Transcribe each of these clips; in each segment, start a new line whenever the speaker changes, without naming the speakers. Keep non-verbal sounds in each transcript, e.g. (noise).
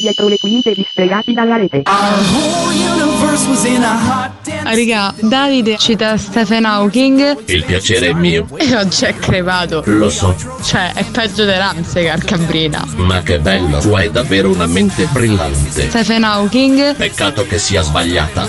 Dietro le quinte distregati dalla rete.
Ah, Raga, Davide cita Stephen Hawking
Il piacere è mio,
e non ci è crepato.
lo so,
Cioè, è peggio di Ramsey Cabrina.
ma che bello, tu hai davvero una mente brillante.
Stephen Hawking
Peccato che sia sbagliata.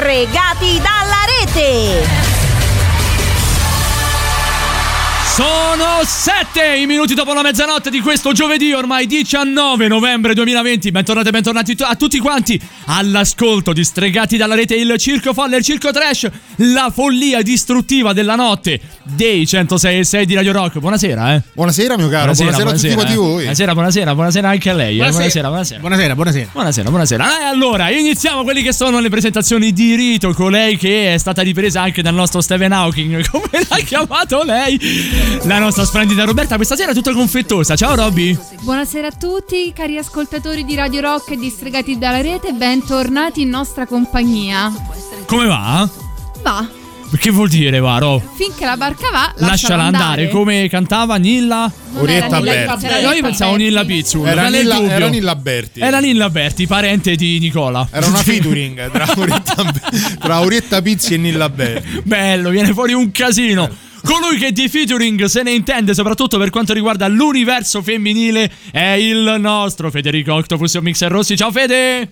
Stregati dalla rete!
Sono sette i minuti dopo la mezzanotte di questo giovedì, ormai 19 novembre 2020. Bentornati, bentornati a tutti quanti all'ascolto di Stregati dalla rete, il circo folle, il circo trash, la follia distruttiva della notte dei 106 e 6 di Radio Rock. Buonasera, eh.
Buonasera mio caro, buonasera, a tutti
eh.
voi.
Buonasera, buonasera, buonasera anche a lei. eh. Buonasera, buonasera.
Buonasera, buonasera.
Buonasera, buonasera. E allora, iniziamo quelli che sono le presentazioni di rito, colei che è stata ripresa anche dal nostro Stephen Hawking, (laughs) come l'ha chiamato lei, la nostra splendida Roberta, questa sera è tutta confettosa. Ciao Robby.
Buonasera a tutti, cari ascoltatori di Radio Rock e distregati dalla rete, bentornati in nostra compagnia.
Come va?
Va,
Che vuol dire, Varo?
finché la barca va,
Lasciala
lasciala
andare, come cantava Nilla?
Orietta Berti.
Berti,
No, io pensavo Nilla Pizzul.
Era Nilla,
dubbio.
era Nilla Berti.
Era Nilla Berti, parente di Nicola.
Era una featuring tra Orietta, tra Orietta Pizzi e Nilla Berti.
Bello, viene fuori un casino. Colui che di featuring se ne intende, soprattutto per quanto riguarda l'universo femminile, è il nostro Federico Octopus o Mixer Rossi. Ciao Fede!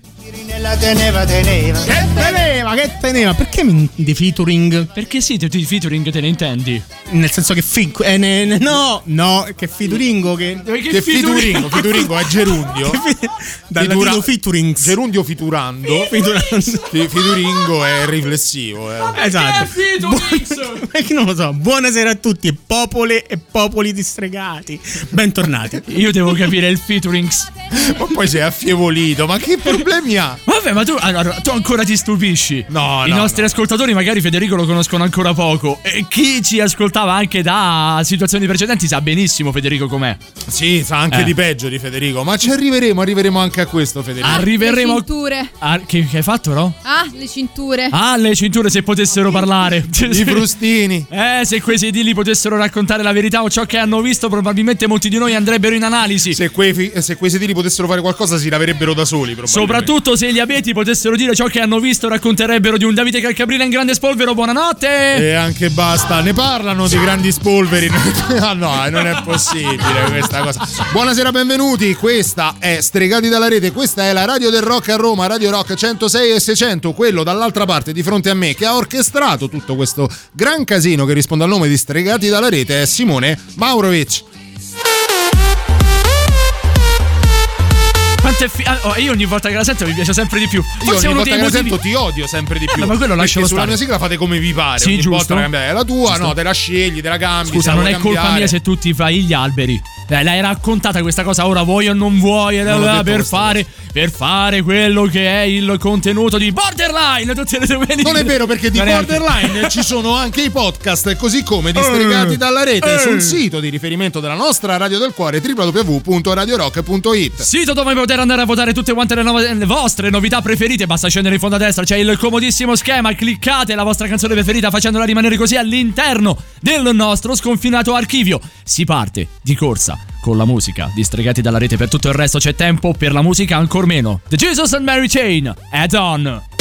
Che teneva, che teneva? Perché mi- di featuring?
Perché sì, tu di featuring te ne intendi?
Nel senso che fi- eh, ne- ne- no, no, che featuringo che
Che fituringo, (laughs) fituringo è gerundio.
dal
Fitura-
latino featurings.
Gerundio fiturando.
Featuring.
Fi- Fituringo è riflessivo. eh.
Esatto.
featuring? (laughs)
Perché non lo so. Buonasera a tutti, popole e popoli distregati. Bentornati. (laughs)
Io devo capire il featuring.
Ma poi sei affievolito. Ma che problemi ha?
Vabbè, ma tu, allora, tu ancora ti stupisci.
No,
I
no,
nostri
no.
ascoltatori magari Federico lo conoscono ancora poco. E chi ci ascoltava anche da situazioni precedenti sa benissimo Federico com'è.
Sì, sa anche
Eh.
di peggio di Federico. Ma ci arriveremo, arriveremo anche a questo, Federico.
Arriveremo.
Le cinture.
Ah, che, che hai fatto, no?
Ah, le cinture.
Ah, le cinture se potessero parlare.
I frustini.
Eh, se quei sedili potessero raccontare la verità o ciò che hanno visto, probabilmente molti di noi andrebbero in analisi.
Se quei, se quei sedili potessero fare qualcosa, si laverebbero da soli.
Soprattutto se gli abeti potessero dire ciò che hanno visto, racconterebbero di un Davide Calcabrina in grande spolvero. Buonanotte!
E anche basta, ne parlano di grandi spolveri. (laughs) ah no, non è possibile questa cosa. Buonasera, benvenuti. Questa è Stregati dalla rete. Questa è la radio del rock a Roma, Radio Rock 106 e 600. Quello dall'altra parte di fronte a me che ha orchestrato tutto questo gran casino che risponde al nome di Stregati dalla rete è Simone Maurovic.
Quanto è fi- ah, oh, io ogni volta che la sento mi piace sempre di più.
Io
Forse è
ogni volta che la sento ti odio sempre di più.
Eh, ma quello lascialo
sulla mia sigla fate come vi pare.
Sì,
ogni
giusto.
volta la cambiate. È la tua,
Giusto.
no, te la scegli, te la cambi.
Scusa, non è
vuoi
colpa
cambiare.
mia se tu ti fai gli alberi. Eh, l'hai raccontata questa cosa, ora vuoi o non vuoi, eh,
Non
per, fare, per fare quello che è il contenuto di Borderline tutte le domeniche.
Non è vero perché di Borderline ci sono anche i podcast, così come
Eh,
distregati dalla rete
eh.
sul sito di riferimento della nostra Radio del Cuore www.radiorock.it.
Sito dove poter andare a votare tutte quante le, nuove- le vostre novità preferite. Basta scendere in fondo a destra, c'è il comodissimo schema. Cliccate la vostra canzone preferita facendola rimanere così all'interno del nostro sconfinato archivio. Si parte di corsa con la musica. Distregati dalla rete per tutto il resto c'è tempo per la musica ancor meno. The Jesus and Mary Chain, Add On.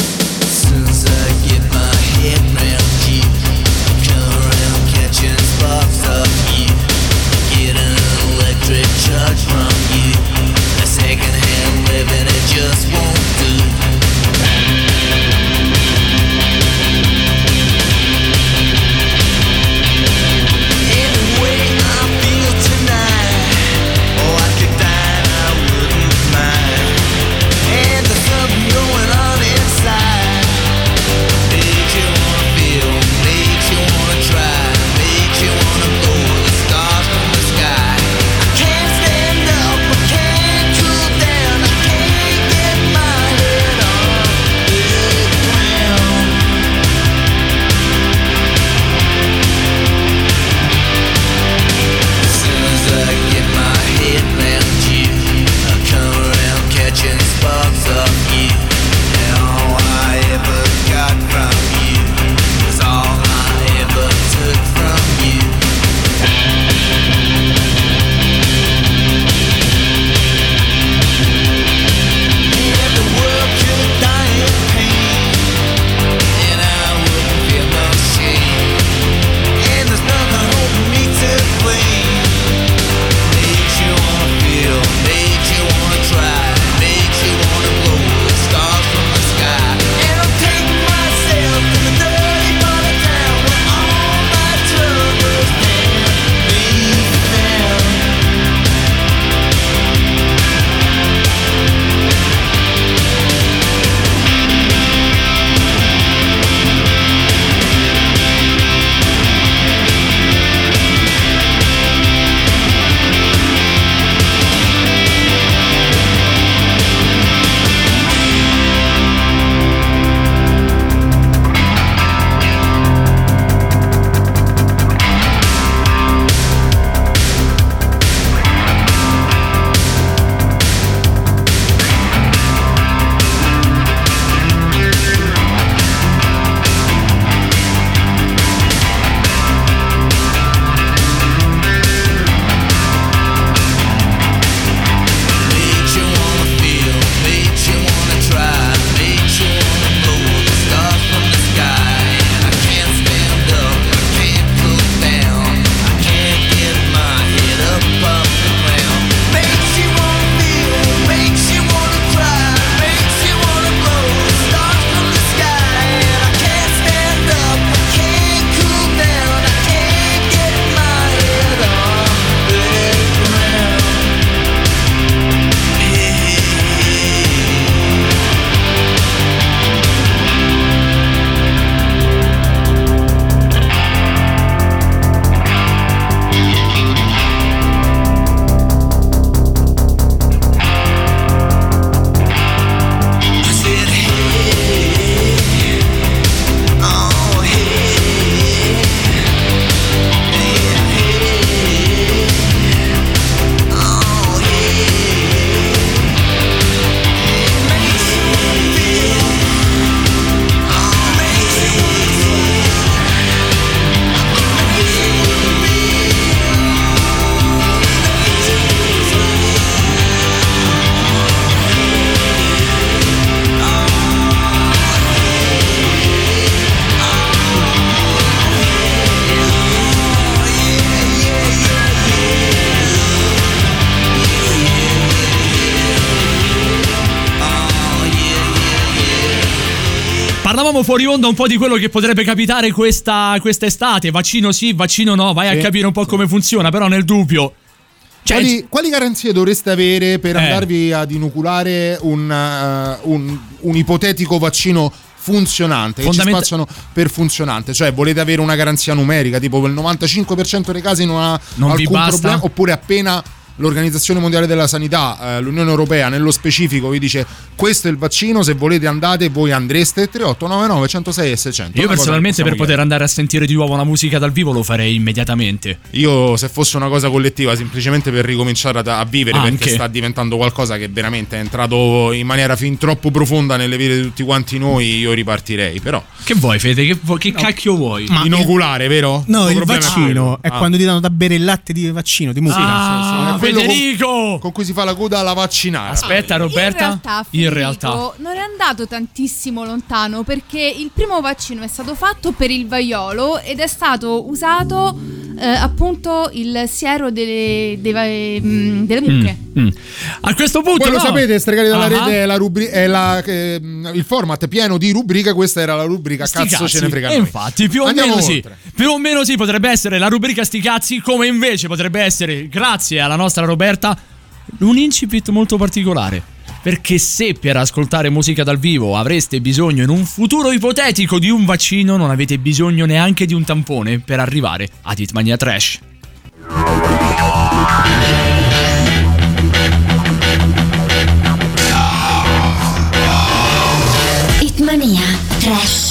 Parlavamo fuori onda un po' di quello che potrebbe capitare questa quest'estate. Vaccino sì, vaccino no, vai
Sì.
a capire un po' come funziona, però nel dubbio.
Cioè,
quali, quali garanzie dovreste avere per
Eh.
andarvi ad inoculare un, eh, un- un ipotetico vaccino funzionante che ci
Fondament-
spazzano per funzionante cioè volete avere una garanzia numerica tipo il 95% dei casi non ha
Non
alcun problema oppure appena l'Organizzazione Mondiale della Sanità, eh, l'Unione Europea nello specifico vi dice questo è il vaccino, se volete andate, voi andreste 3899 106 e 600.
Io personalmente per poter andare a sentire di nuovo la musica dal vivo lo farei immediatamente.
Io se fosse una cosa collettiva, semplicemente per ricominciare a, a vivere,
Anche.
perché sta diventando qualcosa che veramente è entrato in maniera fin troppo profonda nelle vite di tutti quanti noi, io ripartirei. Però
Che vuoi, Fede? Che, vu- che cacchio vuoi?
Ma
inoculare, vero?
No, il
è
vaccino è
Ah.
quando ti danno da bere il latte di vaccino, di mucca.
Ah,
È quello con-
Federico!
Con, cui si fa la coda alla vaccinare.
Aspetta, Roberta.
In realtà,
In realtà.
non è andato tantissimo lontano perché il primo vaccino è stato fatto per il vaiolo ed è stato usato eh, appunto il siero delle, mm, delle mucche.
Mm. A questo punto
Voi lo
no.
sapete, stregati dalla
Ah.
rete, è la rubri- è la- eh, il format pieno di rubriche. Questa era la rubrica
Sti
Cazzo
cazzi.
ce ne frega.
E infatti, più o sì. Più o meno sì, potrebbe essere la rubrica Sti cazzi, come invece potrebbe essere, grazie alla nostra Roberta, un incipit molto particolare. Perché se per ascoltare musica dal vivo avreste bisogno in un futuro ipotetico di un vaccino, non avete bisogno neanche di un tampone per arrivare ad Hitmania Trash.
Hitmania Trash.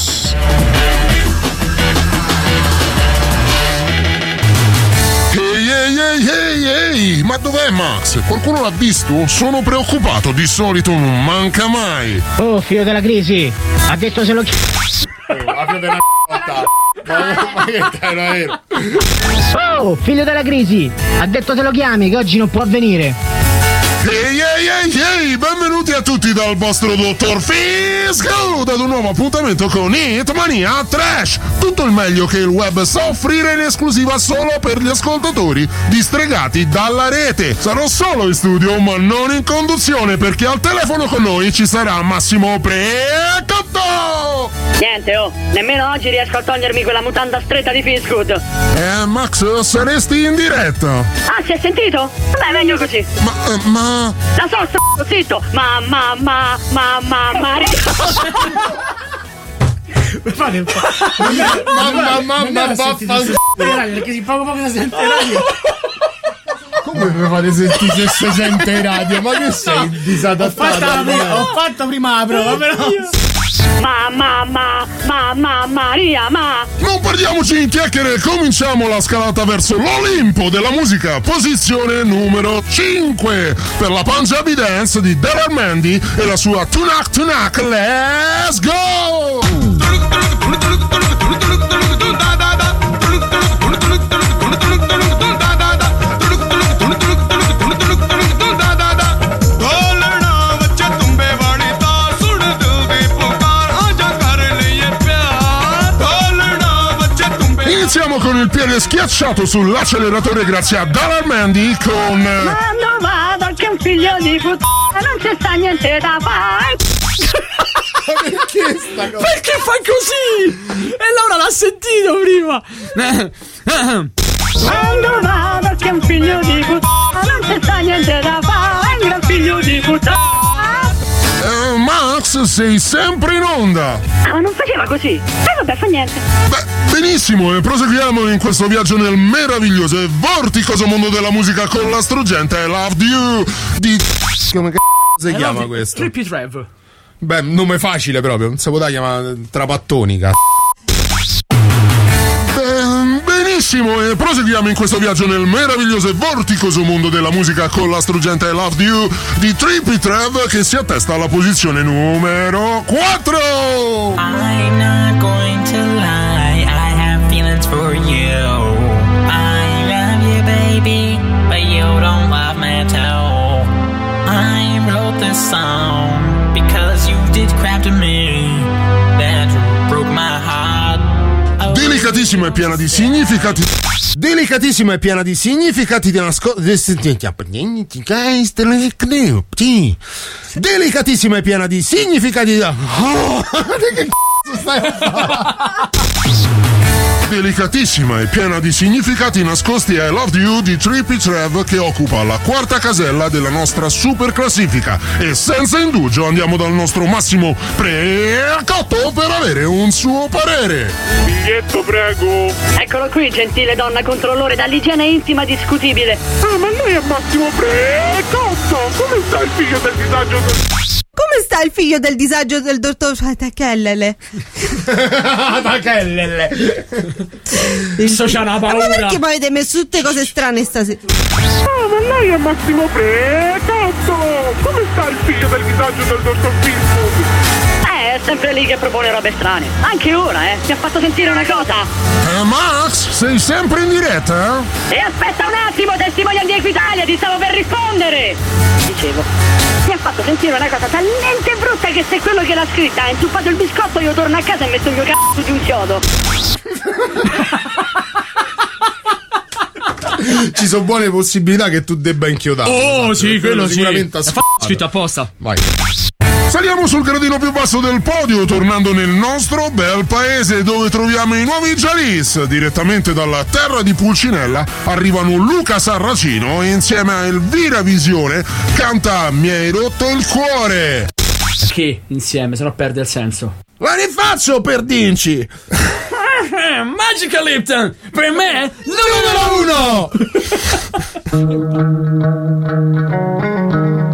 Ma dov'è Max? Qualcuno l'ha visto? Sono preoccupato, di solito non manca mai.
Oh, figlio della crisi, ha detto se lo chi-
Ma che caro era?
Oh, figlio della crisi, ha detto te lo chiami che oggi non può venire.
Ehi, ehi, ehi, ehi, benvenuti a tutti dal vostro dottor Fisco ad un nuovo appuntamento con Hitmania Trash. Tutto il meglio che il web sa offrire in esclusiva solo per gli ascoltatori distregati dalla rete. Sarò solo in studio, ma non in conduzione, perché al telefono con noi ci sarà Massimo Precotto.
Niente, oh, nemmeno oggi riesco a togliermi quella mutanda stretta di Fisgood.
Eh, Max, saresti in diretta.
Ah, si è sentito? Beh, meglio così.
Ma, eh, ma...
La so, sto zitto. Ma, ma, ma, ma, ma, ma.
Fate un po'.
Mamma, mamma, vaffanculo.
Perché si poco poco si sente radio.
Come mi fate sentire se si sente in radio? Ma che sei
Ho
disadattato?
prima, ho fatto prima la prova, però.
Ma, ma, ma, ma, ma, Maria, ma.
Non perdiamoci in chiacchiere, cominciamo la scalata verso l'Olimpo della musica, posizione numero 5 per la Punjabi Dance di Daryl Mandy e la sua Tunak Tunak, let's go! Iniziamo con il piede schiacciato sull'acceleratore grazie a Daryl Mandy con...
Quando vado che un figlio di puttana non c'è sta niente da fare. (laughs)
Perché sta cosa?
Perché fa così? E Laura l'ha sentito prima.
Quando vado che un figlio di puttana non c'è sta niente da fare. Un gran figlio di puttana.
Eh, Max, sei sempre in onda!
Ah, ma non faceva così. E vabbè, fa niente.
Beh, benissimo, e proseguiamo in questo viaggio nel meraviglioso e vorticoso mondo della musica con la struggente Love You di... Come c***o si chiama questo?
Trippy Trev.
Beh, nome facile proprio, non si può chiamare Trapattoni, cazzo.
Benissimo, e proseguiamo in questo viaggio nel meraviglioso e vorticoso mondo della musica con la struggente Love You di Trippy Trev che si attesta alla posizione numero 4!
I'm not going to lie, I have feelings for you. I love you, baby, but you don't love me too. I wrote this song
Delicatissima e piena di significati.
Delicatissima e piena di significati di nascosto. Delicatissima e piena di significati. Oh, (laughs) che cazzo stai a fare?
Delicatissima e piena di significati nascosti I Love You di Trippy Trev che occupa la quarta casella della nostra super classifica e senza indugio andiamo dal nostro massimo precotto per avere un suo parere.
Biglietto, prego. Eccolo qui, gentile donna controllore dall'igiene intima discutibile. Ah, ma lei è Massimo Precotto. Come sta il figlio del disagio del...
Come sta il figlio del disagio del dottor Tachellele? (laughs)
Tachellele. Sto c'ha una
Ma
paura.
perché poi avete messo tutte cose strane stasera?
Ah, ma lei è Massimo Precotto. Come sta il figlio del disagio del dottor Pittsburgh? È sempre lì che propone robe strane. Anche ora, eh. Mi ha fatto sentire una cosa.
Eh, Max, sei sempre in diretta? eh?
E aspetta un attimo, testimonial di Equitalia, ti stavo per rispondere! Dicevo, mi ha fatto sentire una cosa talmente brutta che se quello che l'ha scritta ha intuppato il biscotto io torno a casa e metto il mio c***o di un chiodo. (laughs)
Ci sono buone possibilità che tu debba inchiodare.
Oh, sì, quello sì.
sicuramente
È fa- scritto apposta.
Vai.
Saliamo sul gradino più basso del podio, tornando nel nostro bel paese dove troviamo i nuovi Jalis. Direttamente dalla terra di Pulcinella arrivano Luca Sarracino e insieme a Elvira Visione canta Mi hai rotto il cuore.
Che insieme, se no perde il senso.
La rifaccio per Dinci! (laughs)
Magica Lipton! Per me,
Numero uno! (laughs)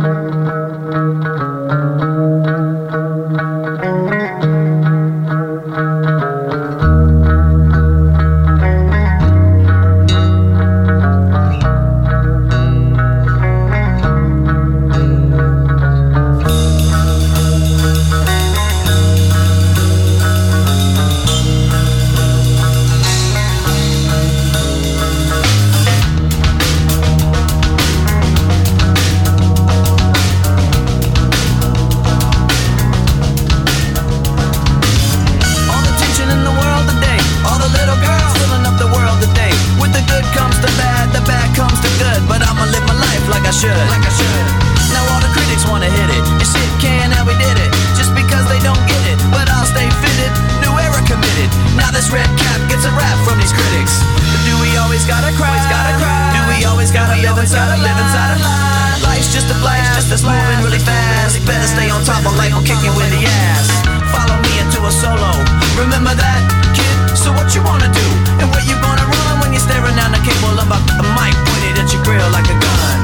inside a live inside a lie? Life's just a blast. Just that's moving really fast. Better stay on top of life or kick you in the ass. Follow me into a solo. Remember that, kid? So what you wanna do? And where you gonna run when you're staring down the cable of a, mic pointed at your grill like a gun?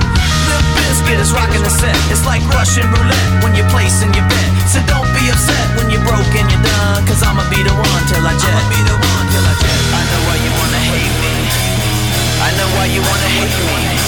Limp Bizkit is rocking the set. It's like Russian roulette when you're placing your bet. So don't be upset when you're broke and you're done. Cause I'ma be the one till I jet. I'ma be the one till I jet. I know why you wanna hate me. I know why you wanna hate me.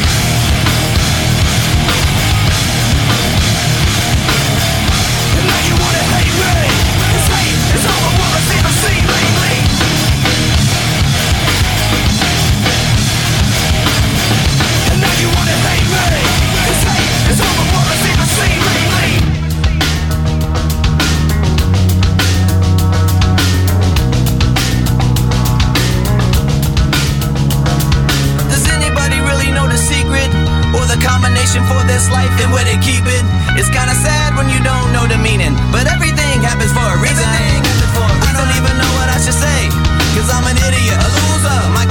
This life and where they keep it? It's kinda sad when you don't know the meaning. But everything happens for a reason. I don't even know what I should say. Cause I'm an idiot, a loser, microphone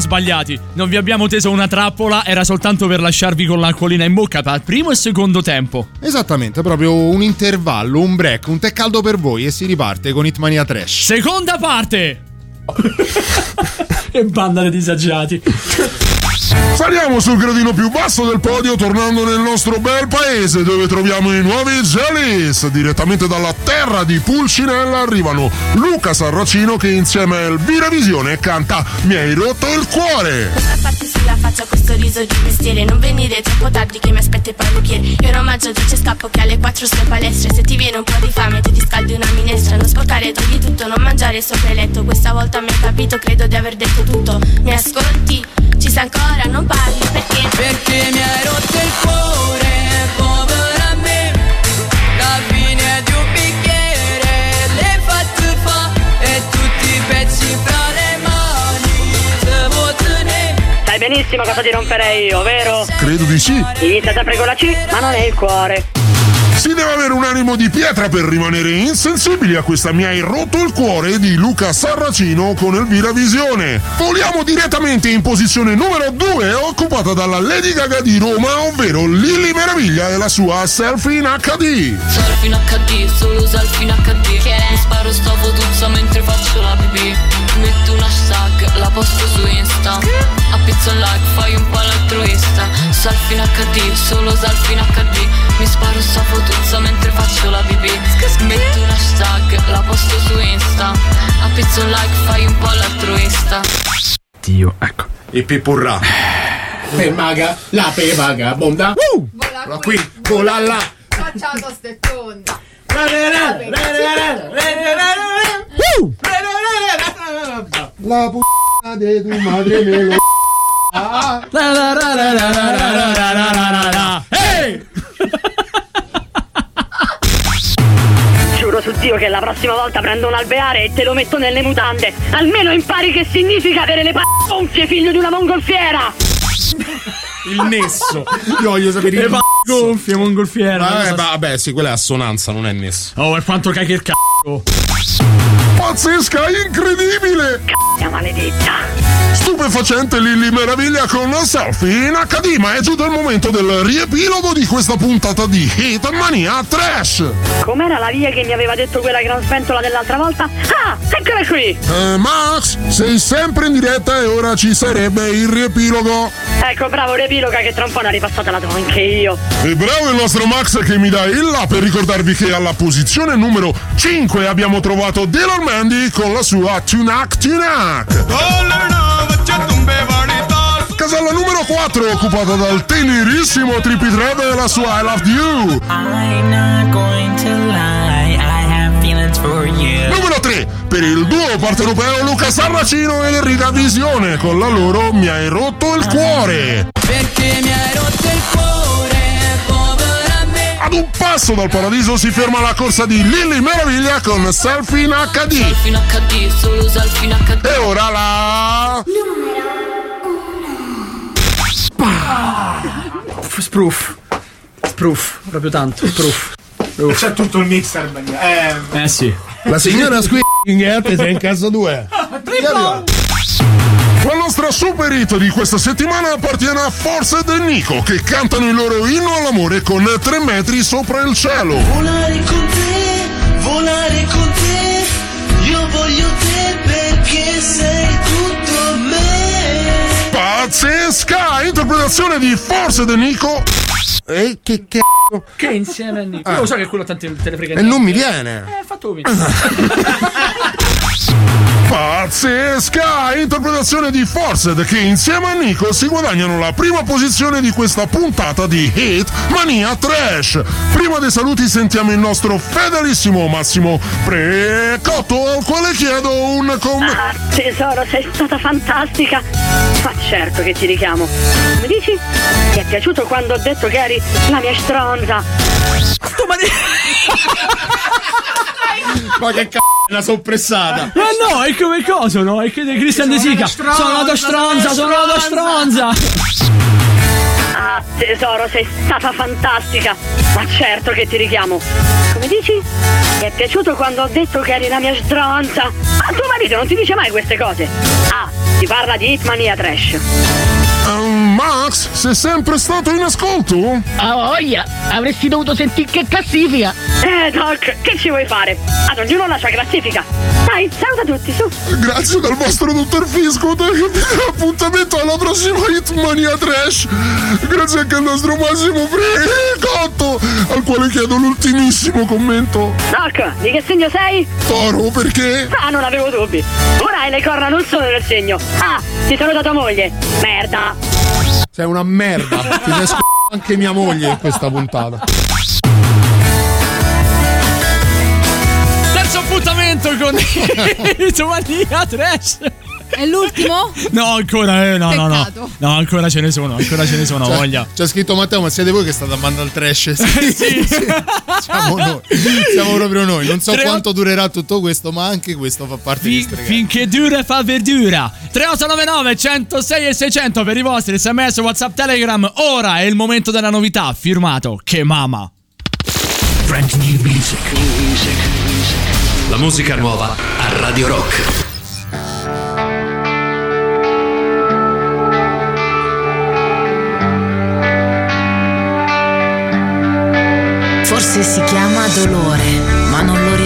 siamo sbagliati. Non vi abbiamo teso una trappola, era soltanto per lasciarvi con l'acquolina in bocca per primo e secondo tempo.
Esattamente, proprio un intervallo, un break, un tè caldo per voi e si riparte con Hitmania Trash.
Seconda parte! (laughs)
e banda dei disagiati.
Saliamo sul gradino più basso del podio tornando nel nostro bel paese dove troviamo i nuovi Jellies. Direttamente dalla terra di Pulcinella arrivano Luca Sarracino che insieme a Elvira Visione canta Mi hai rotto il cuore.
Fatti sulla faccia questo riso di mestiere Non venire troppo tardi che mi aspetta il parrucchiere Io ero omaggio dolce scappo che alle 4 sto in palestra Se ti viene un po' di fame ti riscaldi una minestra Non sporcare togli tutto, non mangiare sopra il letto Questa volta mi hai capito, credo di aver detto tutto Mi ascolti? Sei ancora, non parli perché?
Perché mi hai rotto il cuore, povera me La fine di un bicchiere le fatto fa E tutti i pezzi fra le mani Se vuoi tenere
Sai benissimo cosa ti romperei io, vero?
Credo di sì.
Inizia sempre con la C, ma non è il cuore.
Si deve avere un animo di pietra per rimanere insensibili a questa Mi hai rotto il cuore di Luca Sarracino con Elvira Visione. Voliamo direttamente in posizione numero 2 occupata dalla Lady Gaga di Roma, ovvero Lily Meraviglia e la sua selfie in HD.
Selfie in HD, solo selfie in HD Mi Pizza like, fai un po' l'altruista
Dio, ecco.
E pepurrà.
Per maga, la pe vagabonda. Uh!
Vola
qui, vola là.
Facciato.
Uh!
La p***a de tu madre me lo... Ah.
Giuro su Dio che la prossima volta prendo un alveare e te lo metto nelle mutande. Almeno impari che significa avere le p***e gonfie, figlio di una mongolfiera.
Il nesso. Io voglio sapere
Le
il
pa- gonfie, mongolfiera.
Vabbè, vabbè, sì, quella è assonanza, non è nesso.
Oh, e quanto caghi il c***o.
Pazzesca, incredibile!
Mia maledetta.
Stupefacente Lily Meraviglia con la selfie in HD, ma è giunto il momento del riepilogo di questa puntata di Hitmania Trash.
Com'era la via che mi aveva detto quella gran spentola dell'altra volta? Ah, eccola qui!
Eh, Max, sei sempre in diretta e ora ci sarebbe il riepilogo.
Ecco, bravo Repiloga che tra un po' una ripassata la do anche io.
E bravo il nostro Max che mi dà il là per ricordarvi che alla posizione numero 5 abbiamo trovato Dylan Mandy con la sua Tunak Tunak. Casella numero 4 occupata dal tenerissimo Trippy Trev e la sua I Love You.
I'm not going to lie, I have feelings for you.
Numero 3 per il duo partenopeo Luca Sarracino ed Enrica Visione con la loro Mi hai rotto il cuore.
Perché mi hai rotto il cuore,
Ad un passo dal paradiso si ferma la corsa di Lily Meraviglia con Selfie in HD.
Selfie in HD, solo selfie in HD
E ora la...
Sproof. Sproof, proprio tanto. Sproof.
C'è tutto il mixer. Eh,
Eh sì.
La signora Squinghead sei in casa 2.
Super hit di questa settimana appartiene a Forza e Nico che cantano il loro inno all'amore con 3 metri sopra il cielo.
Volare con te, volare con te Io voglio te perché sei tutto me
Pazzesca interpretazione di Forza e Nico.
E che cazzo?
Che insieme a Nico.
Ah.
Lo so che quello tanti te ne frega
E non mi viene.
Eh, fatto (laughs)
Pazzesca interpretazione di Forced che insieme a Nico si guadagnano la prima posizione di questa puntata di Hit Mania Trash. Prima dei saluti sentiamo il nostro fedelissimo Massimo Precotto al quale chiedo un com...
Ah, tesoro, sei stata fantastica. Ma certo che ti richiamo. Mi dici? Ti è piaciuto quando ho detto che eri la mia stronza? (laughs)
Ma che c***o, è una soppressata.
Ma no, è come cosa, no? È che di Christian De Sica. Sono la tua stronza, sono la tua stronza.
Ah, tesoro, sei stata fantastica. Ma certo che ti richiamo. Come dici? Mi è piaciuto quando ho detto che eri la mia stronza. Ma tuo marito non ti dice mai queste cose. Ah, si parla di Hitmania Trash.
Ehm, Max, sei sempre stato in ascolto?
Ah, voglia! Avresti dovuto sentire che classifica!
Eh, Doc, che ci vuoi fare? Ad ognuno la sua classifica. Dai, saluta tutti, su.
Grazie dal vostro dottor Fisco, (laughs) appuntamento alla prossima Hitmania Trash. Grazie anche al nostro Massimo Fricotto, al quale chiedo l'ultimissimo commento.
Doc, di che segno sei?
Toro, perché?
Ah, non avevo dubbi. Ora hai le corna non solo nel segno. Ah, ti saluta tua moglie. Merda.
Sei una merda. (laughs) Ti sei sc- anche mia moglie in questa puntata.
Terzo appuntamento con (laughs) (laughs) Itomania Trash.
È l'ultimo? (laughs)
No, ancora, eh, no, no, no. No, ancora ce ne sono, ancora ce ne sono,
Cioè,
voglia.
C'è scritto Matteo, ma siete voi che state andando al trash? (laughs) Sì, (laughs) sì. Siamo noi. Siamo proprio noi. Non so
Tre-
quanto durerà tutto questo, ma anche questo fa parte di
Fin-
stregati.
finché dura fa verdura 3899 106 e 600 per i vostri sms whatsapp telegram ora è il momento della novità firmato che mama
Brand new music. La musica nuova a Radio Rock.
Forse si chiama dolore,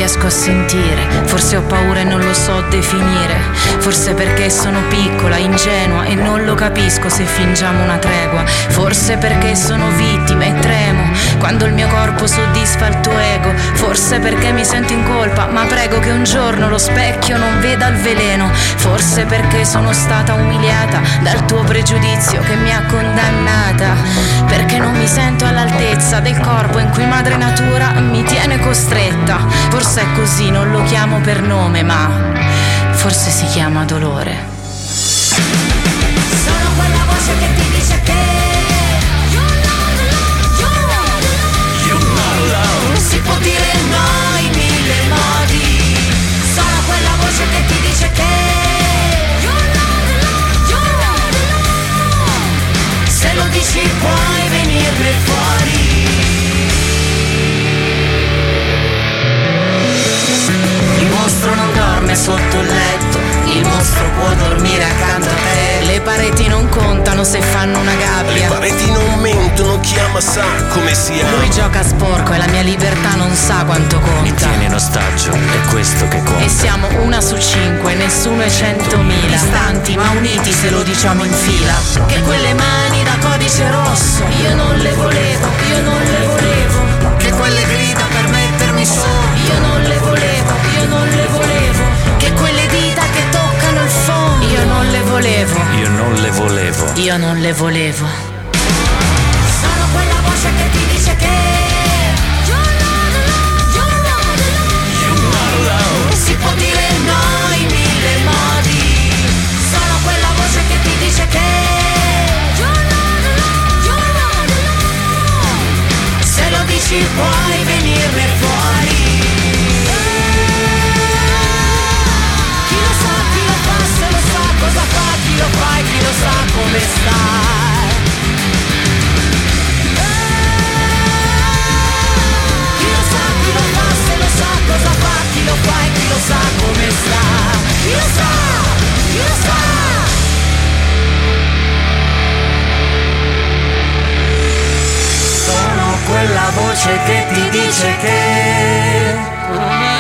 riesco a sentire. Forse ho paura e non lo so definire. Forse perché sono piccola, ingenua e non lo capisco se fingiamo una tregua. Forse perché sono vittima e tremo quando il mio corpo soddisfa il tuo ego. Forse perché mi sento in colpa, ma prego che un giorno lo specchio non veda il veleno. Forse perché sono stata umiliata dal tuo pregiudizio che mi ha condannata. Perché non mi sento all'altezza del corpo in cui madre natura mi tiene costretta. Forse è così, non lo chiamo per nome, ma forse si chiama dolore.
Sono quella voce che ti dice che Si può dire no in mille modi. Sono quella voce che ti dice che Se lo dici puoi venirne fuori
mostro non dorme sotto il letto, il mostro può dormire accanto a te. Le pareti non contano se fanno una gabbia.
Le pareti non mentono, chi ama sa come si ama.
Lui gioca a sporco e la mia libertà non sa quanto
Mi
conta.
tiene in ostaggio, è questo che conta.
E siamo una su cinque, nessuno è centomila. Distanti ma uniti se lo diciamo in fila. Che quelle mani da codice rosso, io non le volevo, io non le volevo. Che quelle grida per mettermi su, io non le volevo, io non le volevo. Che quelle dita che toccano il fondo, io non le volevo,
Io non le volevo.
io non le volevo.
Sono quella voce che ti dice che Si può dire no in mille modi Sono quella voce che ti dice che Se lo dici puoi come sta Chi lo sa, chi lo fa, se lo sa cosa fa, chi lo fa e chi lo sa come sta. Chi lo sa, chi lo sa.
Sono quella voce che ti dice che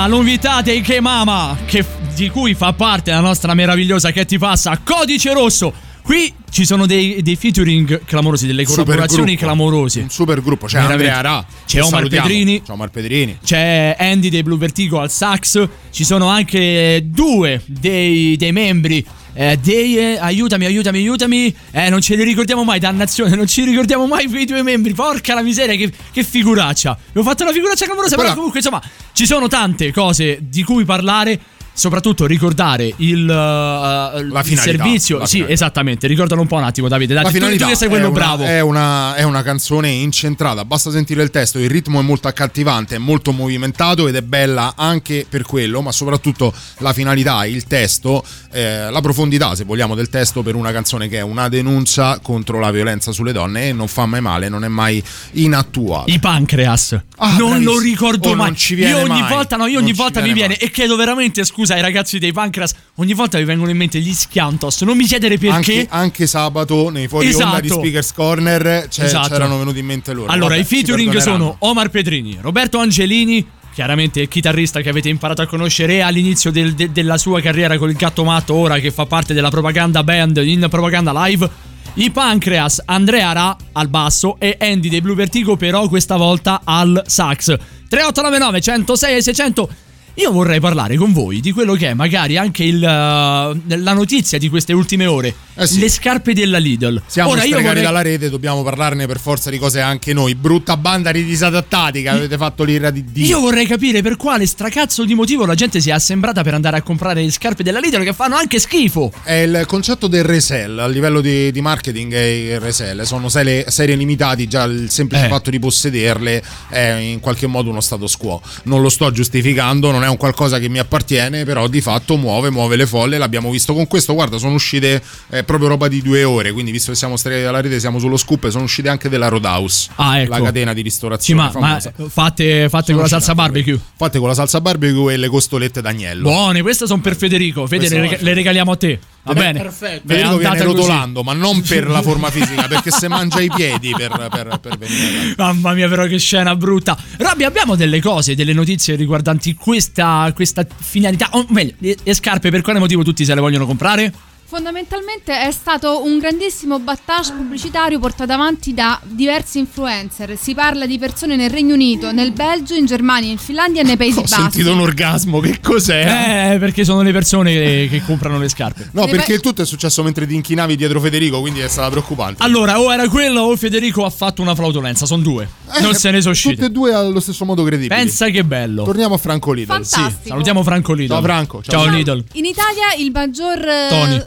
la
novità dei K-Mama, che, di cui fa parte la nostra meravigliosa che ti passa, Codice Rosso. Qui ci sono dei, dei featuring clamorosi, delle collaborazioni clamorose.
Un super gruppo, c'è
Veramente.
Andrea Ra.
C'è Omar
salutiamo.
Pedrini.
Ciao Omar Pedrini.
C'è Andy dei Blue Vertigo al sax. Ci sono anche due dei, dei membri. eh, dei, eh, aiutami, aiutami, aiutami. Eh, non ce li ricordiamo mai, dannazione. Non ci ricordiamo mai quei due membri. Porca la miseria, che, che figuraccia. Abbiamo fatto una figuraccia clamorosa. Però,
Però-
comunque, insomma, ci sono tante cose di cui parlare. Soprattutto ricordare il, uh, il
finalità,
servizio. sì,
finalità.
esattamente. Ricordalo un po' un attimo, Davide. Dai,
La
tu- tu,
finalità
che sei quello
è una,
bravo.
È una, è una canzone incentrata, basta sentire il testo, il ritmo è molto accattivante, è molto movimentato ed è bella anche per quello, ma soprattutto la finalità, il testo, eh, la profondità, se vogliamo, del testo per una canzone che è una denuncia contro la violenza sulle donne e non fa mai male, non è mai inattuale.
I pancreas.
Ah,
non
bravissimo.
lo ricordo
Oh,
mai.
non ci viene
io ogni
mai.
volta, no, io ogni volta mi
viene
viene. E chiedo veramente scusa ai ragazzi dei pancreas. Ogni volta mi vengono in mente gli schiantos. Non mi chiedere perché.
Anche, anche sabato nei fuori onda di
Esatto.
Speakers Corner
Esatto.
c'erano venuti in mente loro.
Allora,
Vabbè,
i featuring sono Omar Pedrini, Roberto Angelini, chiaramente il chitarrista che avete imparato a conoscere all'inizio del- de- della sua carriera con il gatto matto, ora che fa parte della propaganda band in propaganda live. I Pancreas, Andrea Ra al basso e Andy dei Blue Vertigo però questa volta al sax. 3899 106 e 600 io vorrei parlare con voi di quello che è magari anche il, uh, la notizia di queste ultime ore. Le scarpe della Lidl.
Eh Siamo
Ora io
stregati
vorrei...
dalla rete, dobbiamo parlarne per forza di cose anche noi. Brutta banda di disadattati che avete fatto l'ira di Dio.
Io vorrei capire per quale stracazzo di motivo la gente si è assembrata per andare a comprare le scarpe della Lidl che fanno anche schifo.
È il concetto del resell, a livello di, di marketing è il resell, sono serie, serie limitati, già il semplice
Eh.
fatto di possederle è in qualche modo uno status quo. Non lo sto giustificando, non è un qualcosa che mi appartiene, però di fatto muove, muove le folle, l'abbiamo visto con questo, guarda sono uscite eh, proprio roba di due ore, quindi visto che siamo stregati dalla rete siamo sullo scoop, sono uscite anche della Roadhouse,
Ah, ecco.
la catena di
Sì,
ristorazione
ma, ma
famosa.
fatte, fatte con la salsa barbecue.
Fatte con la salsa barbecue e le costolette d'agnello.
Buone, queste sono per Federico. Fede, le,
no.
rega- le regaliamo a te. Va bene?
Perfetto. Federico viene
andata così.
rotolando, ma non per la forma (laughs) fisica, perché se mangia i piedi per, per, per venire.
Mamma mia, però che scena brutta. Robby, abbiamo delle cose, delle notizie riguardanti questa, questa finalità. O meglio, le, le scarpe, per quale motivo tutti se le vogliono comprare?
Fondamentalmente è stato un grandissimo battage pubblicitario portato avanti da diversi influencer. Si parla di persone nel Regno Unito, nel Belgio, in Germania, in Finlandia e nei Paesi
Ho
Bassi.
sentito un orgasmo, che cos'è?
Eh, perché sono le persone che, che comprano le scarpe.
No,
Le
perché
pa-
tutto è successo mentre ti inchinavi dietro Federico, quindi è stata preoccupante.
Allora, o era quello o Federico ha fatto una flautolenza. Sono due. non se ne sono
Tutte
usciti.
e due allo stesso modo credibili.
Pensa che bello.
Torniamo a Franco Lidl.
Fantastico.
Sì, salutiamo Franco Lidl.
Ciao, Franco.
Ciao,
Ciao.
Lidl.
In Italia il maggior eh,
Tony.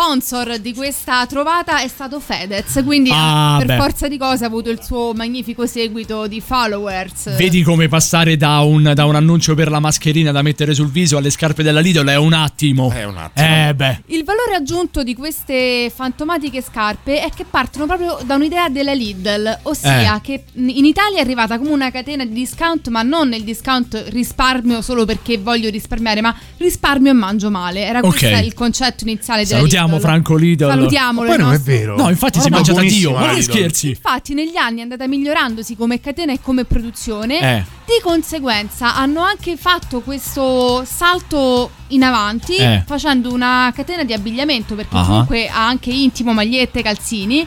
Sponsor di questa trovata è stato Fedez, quindi
Ah,
per
beh.
forza di cose ha avuto il suo magnifico seguito di followers.
Vedi come passare da un, da un annuncio per la mascherina da mettere sul viso alle scarpe della Lidl è un attimo.
È un attimo.
Eh beh.
Il valore aggiunto di queste fantomatiche scarpe è che partono proprio da un'idea della Lidl, ossia
Eh.
che in Italia è arrivata come una catena di discount, ma non nel discount risparmio solo perché voglio risparmiare, ma risparmio e mangio male. Era
Ok.
questo il concetto iniziale della
Salutiamo
Lidl.
Franco Lidl.
Salutiamolo.
Ma poi non è vero.
No, infatti si mangia da Dio. Ma non scherzi.
Infatti negli anni è andata migliorandosi come catena e come produzione.
Eh.
Di conseguenza hanno anche fatto questo salto in avanti
Eh.
facendo una catena di abbigliamento perché
Ah.
comunque ha anche intimo, magliette, calzini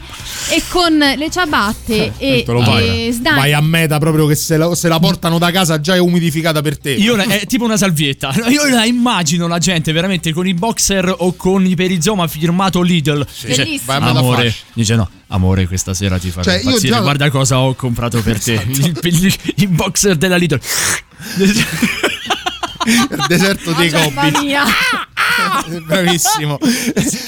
e con le ciabatte e,
Te lo fai.
e sdagni.
Vai a meta proprio che se la, se la portano da casa già è umidificata per te.
Io la- è tipo una salvietta. (laughs) Io la immagino la gente veramente con i boxer o con i perizoma firmato Lidl. Dice,
Bellissimo.
Vai a meta
amore, dice no, amore, questa sera ti farò
Cioè, io
impazzire.
già-
Guarda cosa ho comprato per te.
Esatto.
Il, boxer della Lidl.
Il deserto dei
Mamma
coppi.
mia. (laughs)
Bravissimo.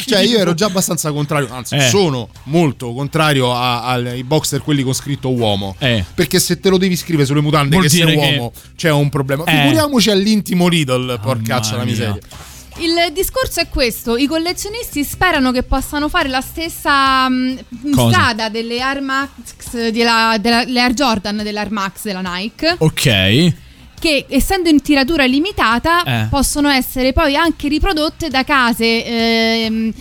cioè, io ero già abbastanza contrario, anzi,
Eh.
sono molto contrario a- ai boxer quelli con scritto uomo.
Eh.
Perché se te lo devi scrivere sulle mutande
Vuol
che sei
dire che-
uomo, c'è un problema.
Eh.
Figuriamoci all'intimo Lidl, porcaccia la
mia.
miseria.
Il discorso è questo: i collezionisti sperano che possano fare la stessa mh,
Cosa?
strada delle Air Max della, della- le Air Jordan dell'Air Max della Nike.
Ok.
che essendo in tiratura limitata
Eh.
possono essere poi anche riprodotte da case ehm,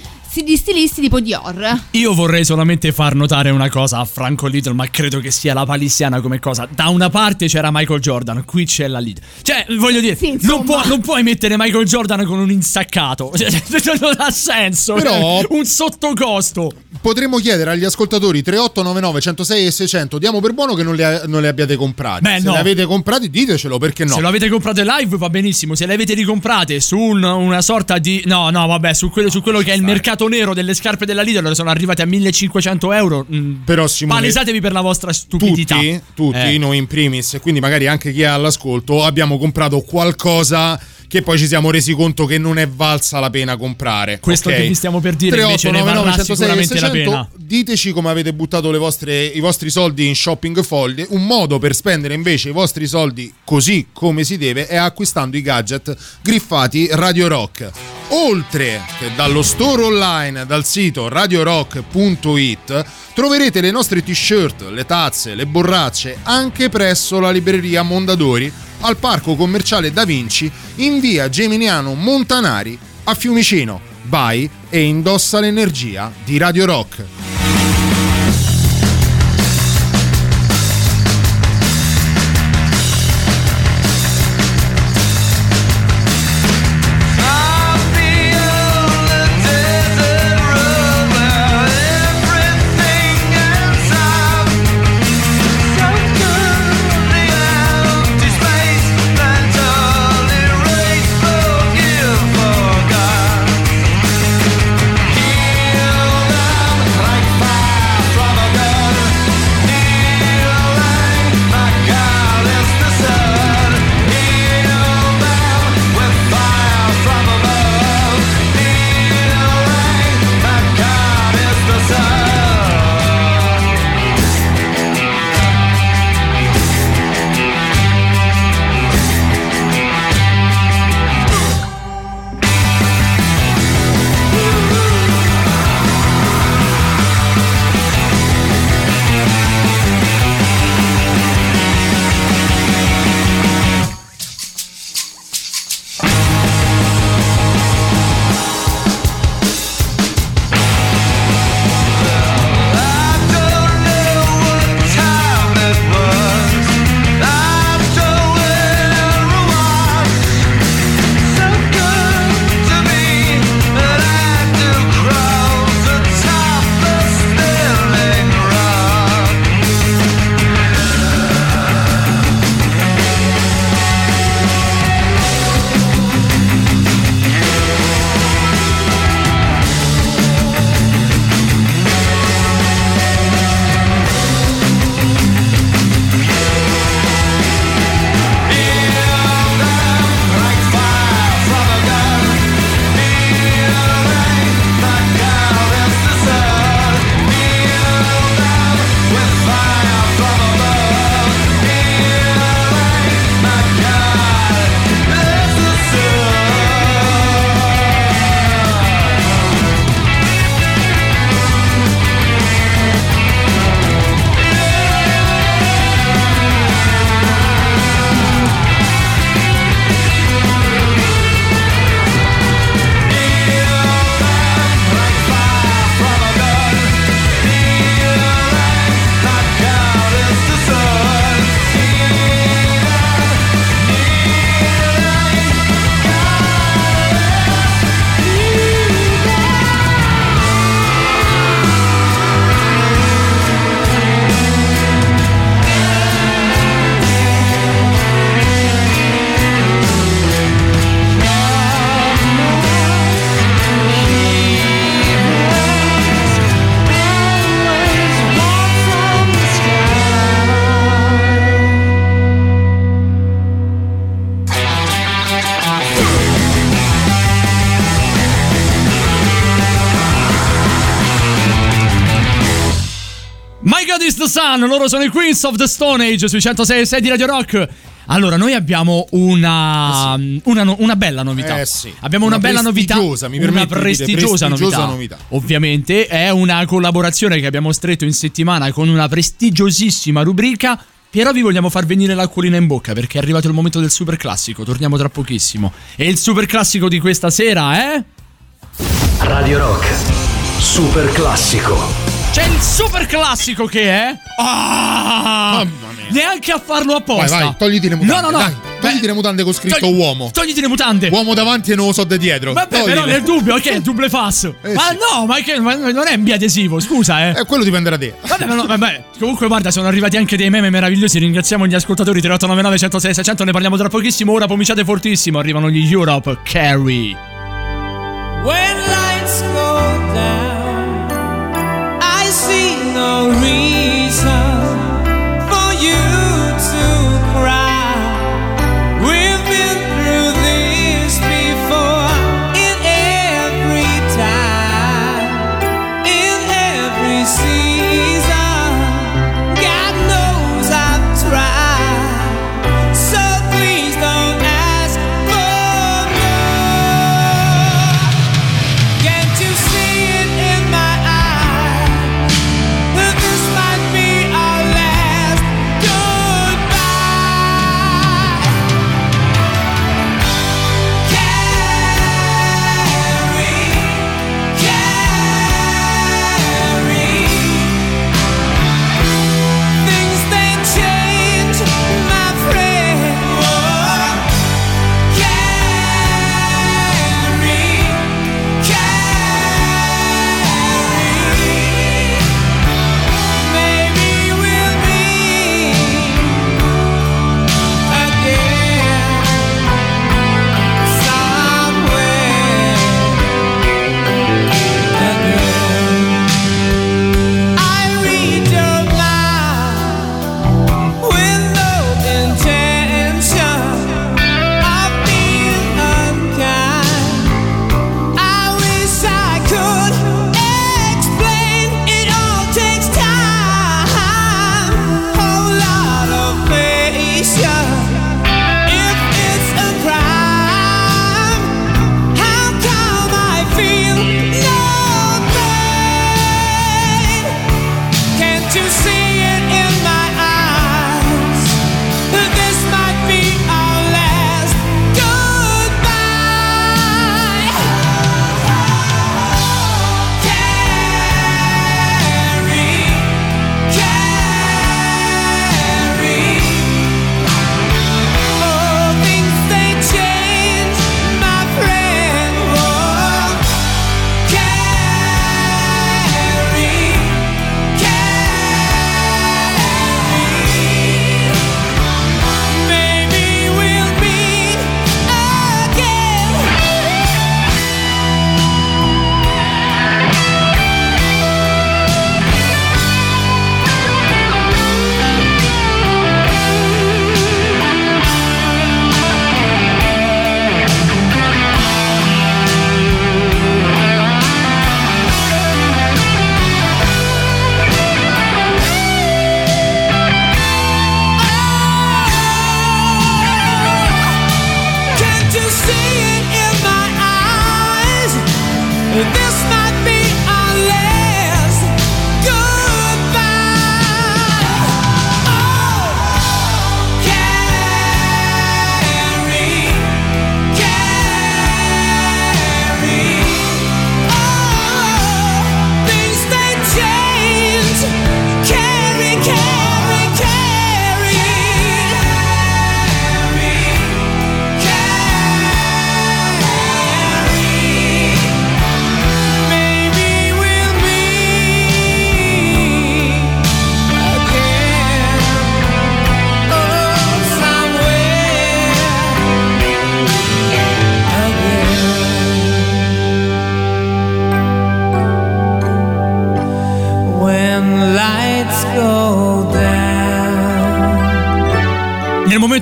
di stilisti tipo Dior.
Io vorrei solamente far notare una cosa a Franco Little, ma credo che sia la palissiana come cosa. Da una parte c'era Michael Jordan, qui c'è la Little. Cioè, voglio dire, non, può- non puoi mettere Michael Jordan con un insaccato. (laughs) Cioè, non ha senso.
Però-
Cioè, un sottocosto.
Potremmo chiedere agli ascoltatori 3899 106 e 600. Diamo per buono che non li, non li abbiate comprati.
Beh,
Se
no.
li avete comprati, ditecelo perché no.
Se lo avete comprato live va benissimo, se le avete ricomprate su un- una sorta di... No, no, vabbè, su quello, su quello che è il mercato nero delle scarpe della Lidl sono arrivate a 1500 euro. mm,
Però Simone,
Palesatevi per la vostra stupidità.
tutti, tutti
Eh.
noi in primis, e quindi magari anche chi è all'ascolto, abbiamo comprato qualcosa che poi ci siamo resi conto che non è valsa la pena comprare.
Questo
ok?
che vi stiamo per dire invece ne
3899
varrà
106
sicuramente la
600.
pena.
Diteci come avete buttato le vostre- i vostri soldi in shopping foglie. Un modo per spendere invece i vostri soldi così come si deve è acquistando i gadget griffati Radio Rock. Oltre che dallo store online, dal sito radiorock.it, troverete le nostre t-shirt, le tazze, le borracce anche presso la libreria Mondadori al parco commerciale Da Vinci in via Geminiano Montanari a Fiumicino. Vai e indossa l'energia di Radio Rock.
Sun, loro sono i Queens of the Stone Age sui 106 di Radio Rock. Allora, noi abbiamo una, una, no- una bella novità.
Eh sì.
Abbiamo una,
Una
bella novità.
prestigiosa, mi
una prestigiosa,
prestigiosa
novità.
novità.
Ovviamente è una collaborazione che abbiamo stretto in settimana con una prestigiosissima rubrica. Però vi vogliamo far venire l'acquolina in bocca perché è arrivato il momento del super classico. Torniamo tra pochissimo. E il super classico di questa sera è.
Radio Rock. Super classico.
C'è il super classico che è. Ah! Neanche a farlo apposta.
Vai, vai, togliti le mutande.
No, no, no.
Dai, togliti le mutande con scritto
Togli-
uomo.
Togliti le mutande.
Uomo davanti e non lo so da dietro.
Vabbè,
Toglile.
però nel dubbio, è double fast?
Eh,
ma
sì.
no, ma, che, ma non è un biadesivo, scusa, eh.
Eh, quello dipende da te.
Vabbè, ma no, vabbè, comunque guarda, sono arrivati anche dei meme meravigliosi. Ringraziamo gli ascoltatori 3899 106 600, ne parliamo tra pochissimo. Ora pomiciate fortissimo, arrivano gli Europe Carry.
When no reason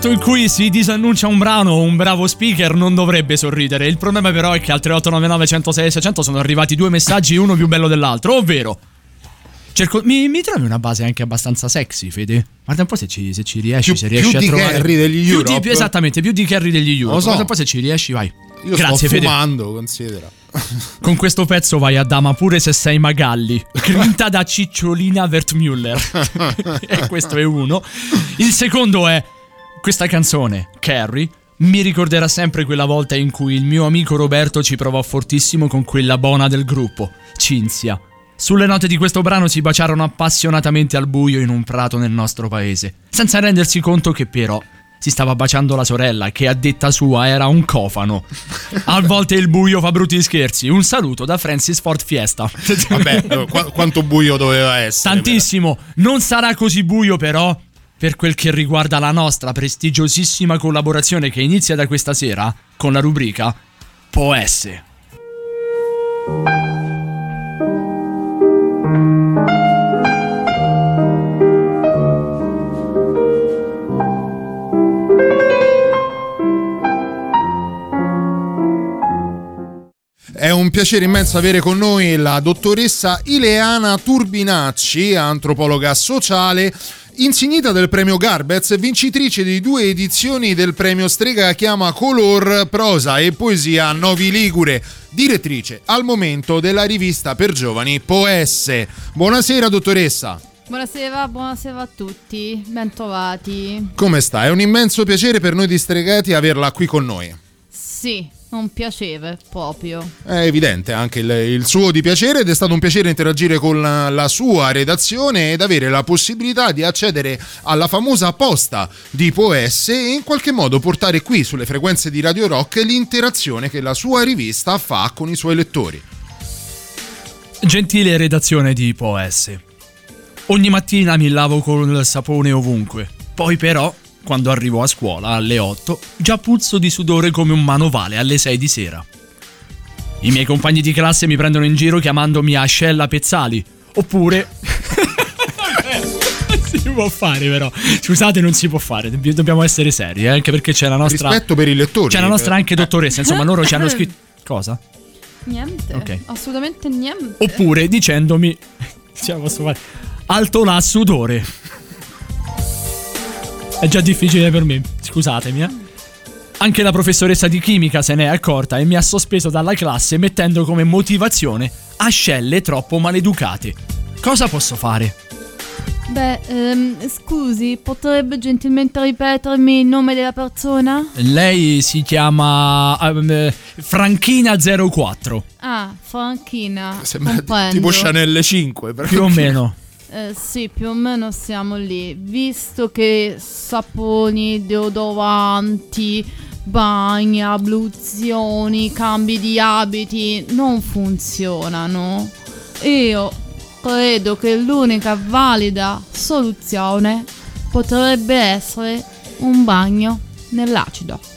momento in cui si disannuncia un brano, un bravo speaker non dovrebbe sorridere. Il problema però è che al 3899 106 600 sono arrivati due messaggi, uno più bello dell'altro, ovvero Cerco, mi, mi trovi una base anche abbastanza sexy, Fede? Guarda un po' se ci, se ci riesci,
Più-
se riesci
più
a
di
trovare
Carry degli
più
Europe?
Di, esattamente, più di carry degli Europe.
Lo so.
Guarda un po' se ci riesci, vai.
Io
Grazie,
sto
Fede.
fumando, considera. (laughs)
Con questo pezzo vai a dama pure se sei Magalli. Grinta da Cicciolina Wertmüller. (laughs) e questo è uno. Il secondo è questa canzone, Carrie, mi ricorderà sempre quella volta in cui il mio amico Roberto ci provò fortissimo con quella bona del gruppo, Cinzia. Sulle note di questo brano si baciarono appassionatamente al buio in un prato nel nostro paese, senza rendersi conto che però si stava baciando la sorella, che a detta sua era un cofano. A volte il buio fa brutti scherzi. Un saluto da Francis Ford Fiesta.
Vabbè, qua- quanto buio doveva essere.
Tantissimo. Non sarà così buio però per quel che riguarda la nostra prestigiosissima collaborazione che inizia da questa sera con la rubrica Può essere.
È un piacere immenso avere con noi la dottoressa Ileana Turbinacci, antropologa sociale, insignita del premio Garbez, vincitrice di due edizioni del premio Strega Chiama Color, Prosa e Poesia Novi Ligure, direttrice al momento della rivista per giovani Poesse. Buonasera dottoressa.
Buonasera, buonasera a tutti, bentrovati.
Come sta? È un immenso piacere per noi di Stregati averla qui con noi.
Sì, un piacere proprio.
È evidente anche il, il suo di piacere ed è stato un piacere interagire con la, la sua redazione ed avere la possibilità di accedere alla famosa posta di Poesse e in qualche modo portare qui sulle frequenze di Radio Rock l'interazione che la sua rivista fa con i suoi lettori.
Gentile redazione di Poesse. Ogni mattina mi lavo con il sapone ovunque. Poi però, quando arrivo a scuola alle 8, già puzzo di sudore come un manovale alle 6 di sera. I miei compagni di classe mi prendono in giro chiamandomi Ascella Pezzali. Oppure... (laughs) si può fare però. Scusate, non si può fare. Dobb- Dobbiamo essere seri, eh, anche perché c'è la nostra...
Rispetto per i lettori.
C'è la nostra anche dottoressa, insomma, loro ci hanno (laughs) scritto... Cosa?
Niente,
Ok.
assolutamente niente.
Oppure dicendomi... (laughs) Ce la posso fare. Alto là sudore. È già difficile per me, scusatemi, eh. Anche la professoressa di chimica se n'è accorta e mi ha sospeso dalla classe mettendo come motivazione ascelle troppo maleducate. Cosa posso fare?
Beh, ehm, scusi, potrebbe gentilmente ripetermi il nome della persona?
Lei si chiama ehm, eh, Franchina04.
Ah, Franchina.
Sembra
comprendo.
tipo Chanel 5. però-
Più o meno.
Eh, sì, più o meno siamo lì. Visto che saponi, deodoranti, bagni, abluzioni, cambi di abiti non funzionano, io credo che l'unica valida soluzione potrebbe essere un bagno nell'acido.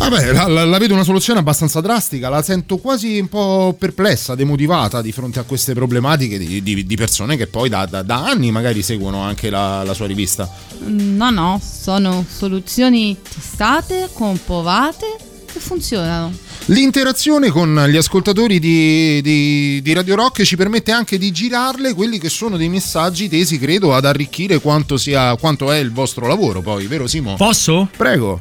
Vabbè, la, la- la vedo una soluzione abbastanza drastica, la sento quasi un po' perplessa, demotivata di fronte a queste problematiche di, di- di persone che poi da, da- da anni magari seguono anche la, la sua rivista.
No, no, sono soluzioni testate, comprovate che funzionano.
L'interazione con gli ascoltatori di, di- di Radio Rock ci permette anche di girarle quelli che sono dei messaggi tesi, credo, ad arricchire quanto, sia, quanto è il vostro lavoro poi, vero Simo?
Posso?
Prego.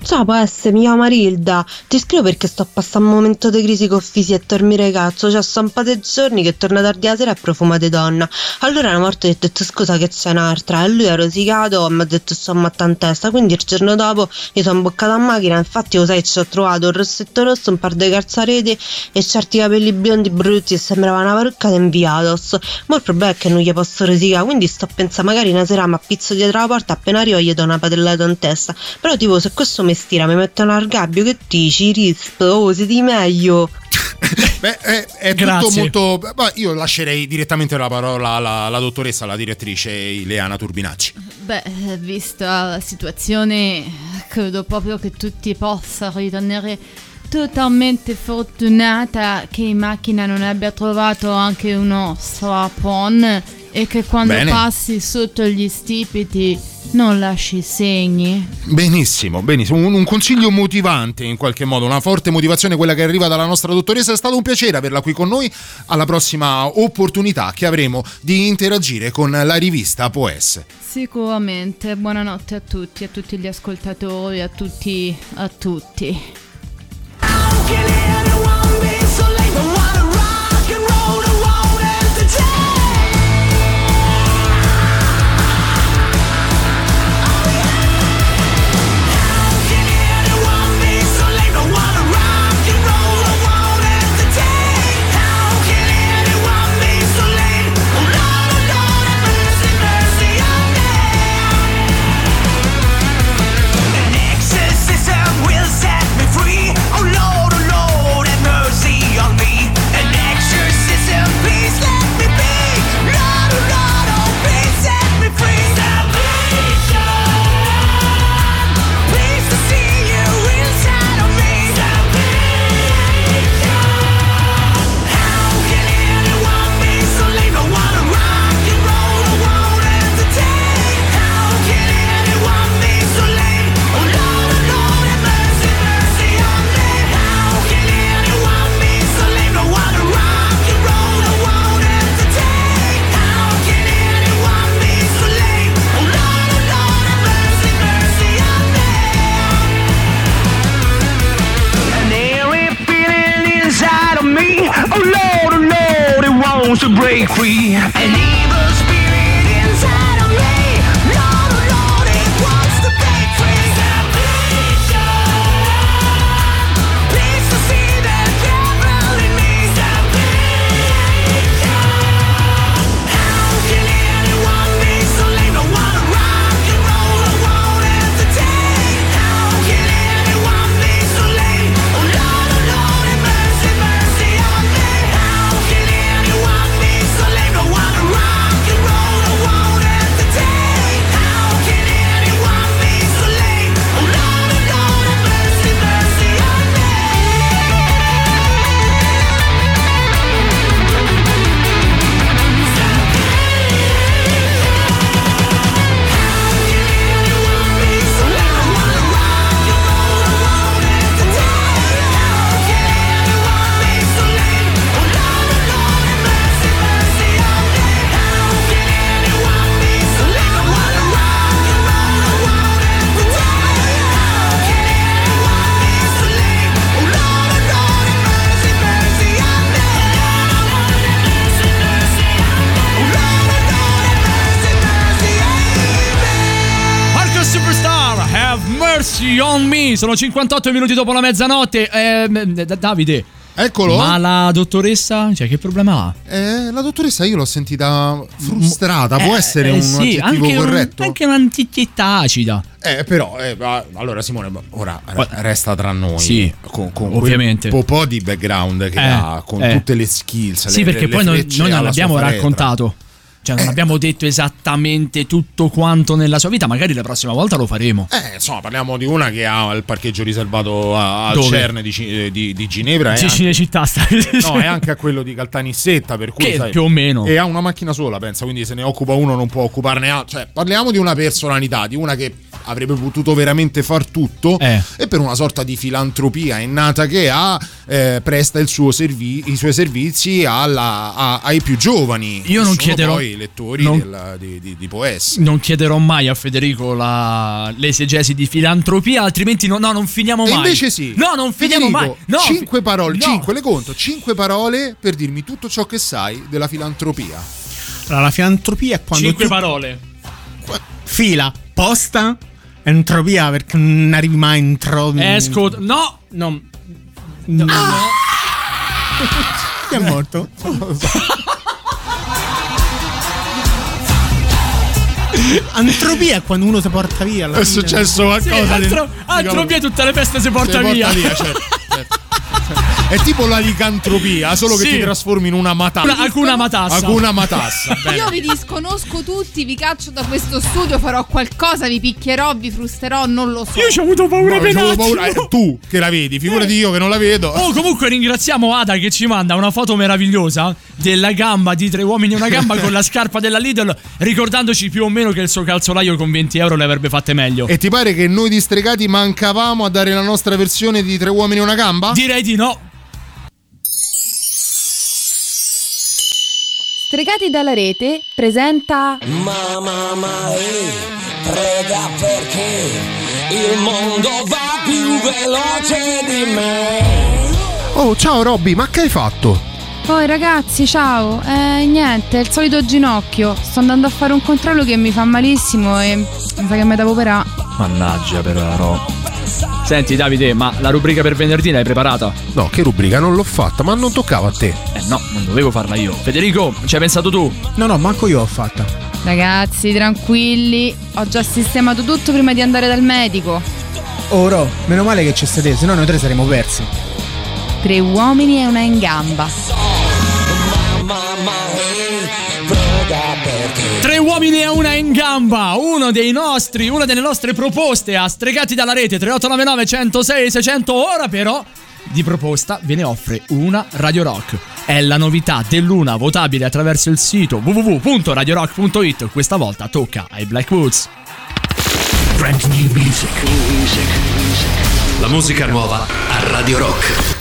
Ciao, essere, mi chiamo Marilda. Ti scrivo perché sto passando un momento di crisi con fisi e dormire cazzo. Cioè, sono un po' di giorni che torno tardi la sera e profuma di donna. Allora una volta ho detto scusa che c'è un'altra. E lui ha rosicato e mi ha detto sto matta in testa. Quindi il giorno dopo mi sono imboccata a macchina. Infatti, lo sai, ci ho trovato un rossetto rosso, un par di calzareti e certi capelli biondi brutti e sembrava una parrucca di inviatos. Ma il problema è che non gli posso rosicare. Quindi sto a pensare magari una sera mi appizzo dietro la porta appena arrivo gli do una padellata in testa. Però tipo se questo mi stira mi mettono al gabbio che dici risp oh siete meglio (laughs)
Beh, è, è tutto molto. beh, io lascerei direttamente la parola alla, alla dottoressa, alla direttrice Ileana Turbinacci.
Beh, eh, vista la situazione, credo proprio che tutti possano ritenere totalmente fortunata che in macchina non abbia trovato anche uno strapon e che quando
Bene.
passi sotto gli stipiti non lasci segni.
Benissimo, benissimo. Un, un consiglio motivante in qualche modo, una forte motivazione, quella che arriva dalla nostra dottoressa. È stato un piacere averla qui con noi. Alla prossima opportunità che avremo di interagire con la rivista Poesse.
Sicuramente, buonanotte a tutti, a tutti gli ascoltatori, a tutti, a tutti.
Break free.
Sono 58 minuti dopo la mezzanotte. D- Davide.
Eccolo.
Ma la dottoressa, cioè, che problema ha?
Eh, la dottoressa io l'ho sentita frustrata, può
Eh,
essere
eh,
un
sì,
aggettivo
anche un-
corretto?
anche un'antichità acida.
Eh, però, eh, allora Simone, ora re- resta tra noi.
Sì,
con, con
ovviamente.
quel po' di background che
Eh,
ha, con
eh.
tutte le skills.
Sì,
le-
perché
le
poi noi, noi non l'abbiamo raccontato. Cioè, non abbiamo detto esattamente tutto quanto nella sua vita. Magari la prossima volta lo faremo.
Eh, insomma, parliamo di una che ha il parcheggio riservato a- al? CERN di, eh, di- di Ginevra. e anche-
Cinecittà sta.
No, e anche a quello di Caltanissetta, per cui
Che
sai,
più o meno.
E ha una macchina sola, pensa, quindi se ne occupa uno non può occuparne altro. Cioè, parliamo di una personalità, di una che avrebbe potuto veramente far tutto
Eh.
e per una sorta di filantropia innata che ha, eh, presta il suo servi- i suoi servizi alla- a- ai più giovani.
Io non chiederò-
poi i lettori
non-
del- di, di, di Poes.
Non chiederò mai a Federico la, l'esegesi di filantropia, altrimenti no, no, non finiamo
E
mai.
invece sì.
No, non finiamo
Federico,
mai. No,
cinque parole,
no.
cinque le conto, cinque parole per dirmi tutto ciò che sai della filantropia.
Allora, la filantropia è quando
Cinque
tu
parole.
fila, posta, entropia perché non arrivi mai in tro...
Esco. No!
No. no. Chi è morto? (laughs) Antropia è quando uno si porta via.
È
fine.
successo qualcosa
Sì,
di-
altro, altro via tutte le peste si porta
Se
via.
porta (laughs) certo, certo. È tipo la licantropia, solo che
Sì.
ti trasformi in una matassa.
Una- Hakuna Matassa.
Hakuna Matassa. (laughs)
Io vi disconosco tutti, vi caccio da questo studio, farò qualcosa, vi picchierò, vi frusterò, non lo so.
Io ci ho avuto paura
No,
per
paura- eh, tu che la vedi, figurati io che non la vedo.
Oh, comunque ringraziamo Ada che ci manda una foto meravigliosa della gamba di tre uomini e una gamba con la scarpa della Lidl, ricordandoci più o meno che il suo calzolaio con 20 euro le avrebbe fatte meglio.
E ti pare che noi distregati mancavamo a dare la nostra versione di Tre uomini e una gamba?
Direi di no.
Stregati dalla rete presenta
Mamma mai, prega perché il mondo va più veloce di me.
Oh, ciao Robby, ma che hai fatto?
Poi ragazzi, ciao. Eh, niente, è il solito ginocchio. Sto andando a fare un controllo che mi fa malissimo e mi sa che mi devo operare.
Mannaggia però. Senti Davide, ma la rubrica per venerdì l'hai preparata?
No, che rubrica? Non l'ho fatta, ma non toccava a te.
Eh no, non dovevo farla io. Federico, ci hai pensato tu?
No, no, manco io ho fatta.
Ragazzi, tranquilli. Ho già sistemato tutto prima di andare dal medico.
Oro, meno male che c'è state, se no noi tre saremmo persi.
Tre uomini e una in gamba.
In gamba, uno dei nostri, una delle nostre proposte a stregati dalla rete 3899 106 600. Ora però di proposta ve ne offre una Radio Rock. È la novità dell'una votabile attraverso il sito www.radiorock.it. Questa volta tocca ai Blackwoods.
Brand new music. La musica nuova a Radio Rock.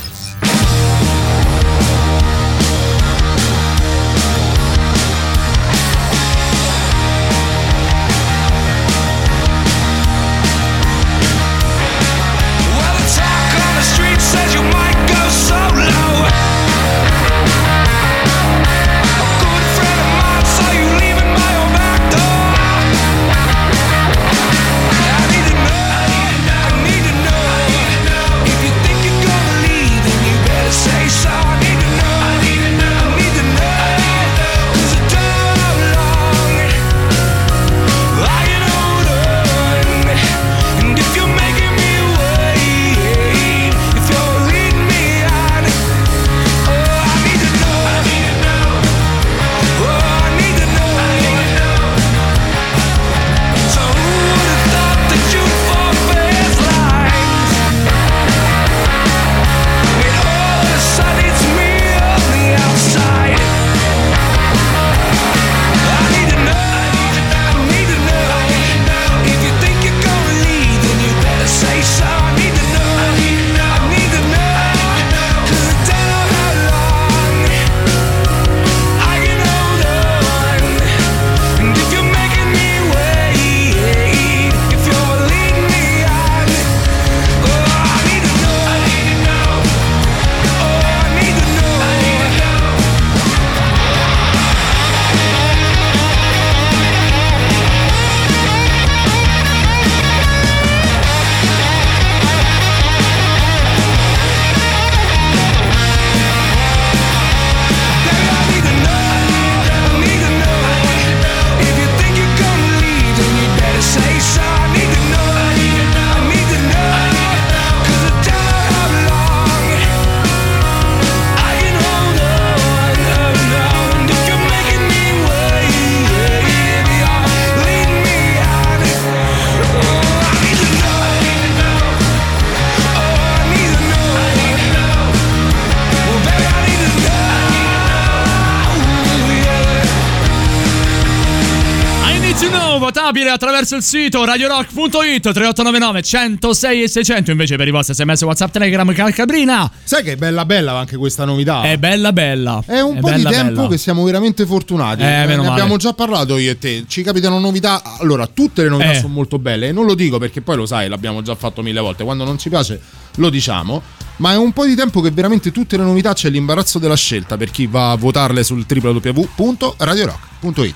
Il sito radiorock.it 3899 106 e 600 invece per i vostri sms whatsapp telegram calcabrina
Sai che è bella bella anche questa novità?
è bella bella
È un
È
po'
bella,
di tempo
bella.
che siamo veramente fortunati.
Eh,
ne
meno male.
abbiamo già parlato io e te. Ci capitano novità. Allora, tutte le novità
Eh.
sono molto belle. E non lo dico perché poi lo sai, l'abbiamo già fatto mille volte. Quando non ci piace, lo diciamo. Ma è un po' di tempo che veramente tutte le novità c'è l'imbarazzo della scelta per chi va a votarle sul www.radiorock.it.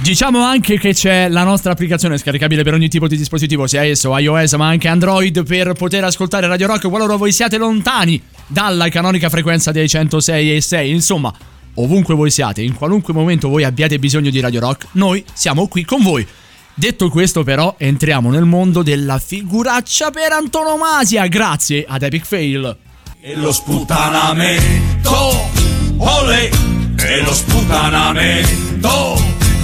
Diciamo anche che c'è la nostra applicazione scaricabile per ogni tipo di dispositivo, sia esso iOS ma anche Android, per poter ascoltare Radio Rock qualora voi siate lontani dalla canonica frequenza dei 106 e 6. Insomma, ovunque voi siate, in qualunque momento voi abbiate bisogno di Radio Rock, noi siamo qui con voi. Detto questo, però, entriamo nel mondo della figuraccia per antonomasia, grazie ad Epic Fail.
E lo sputanamento, ole, e lo sputanamento.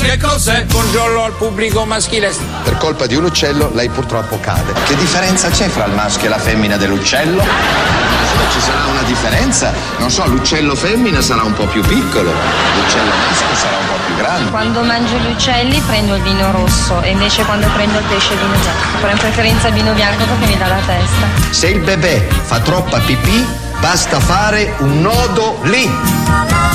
Che cos'è?
Buongiorno al pubblico maschile.
Per colpa di un uccello lei purtroppo cade. Che differenza c'è fra il maschio e la femmina dell'uccello? Se ci sarà una differenza, non so, l'uccello femmina sarà un po' più piccolo, l'uccello maschio sarà un po' più grande.
Quando mangio gli uccelli prendo il vino rosso e invece quando prendo il pesce il vino bianco. Però in preferenza il vino bianco perché mi dà la testa.
Se il bebè fa troppa pipì, basta fare un nodo lì.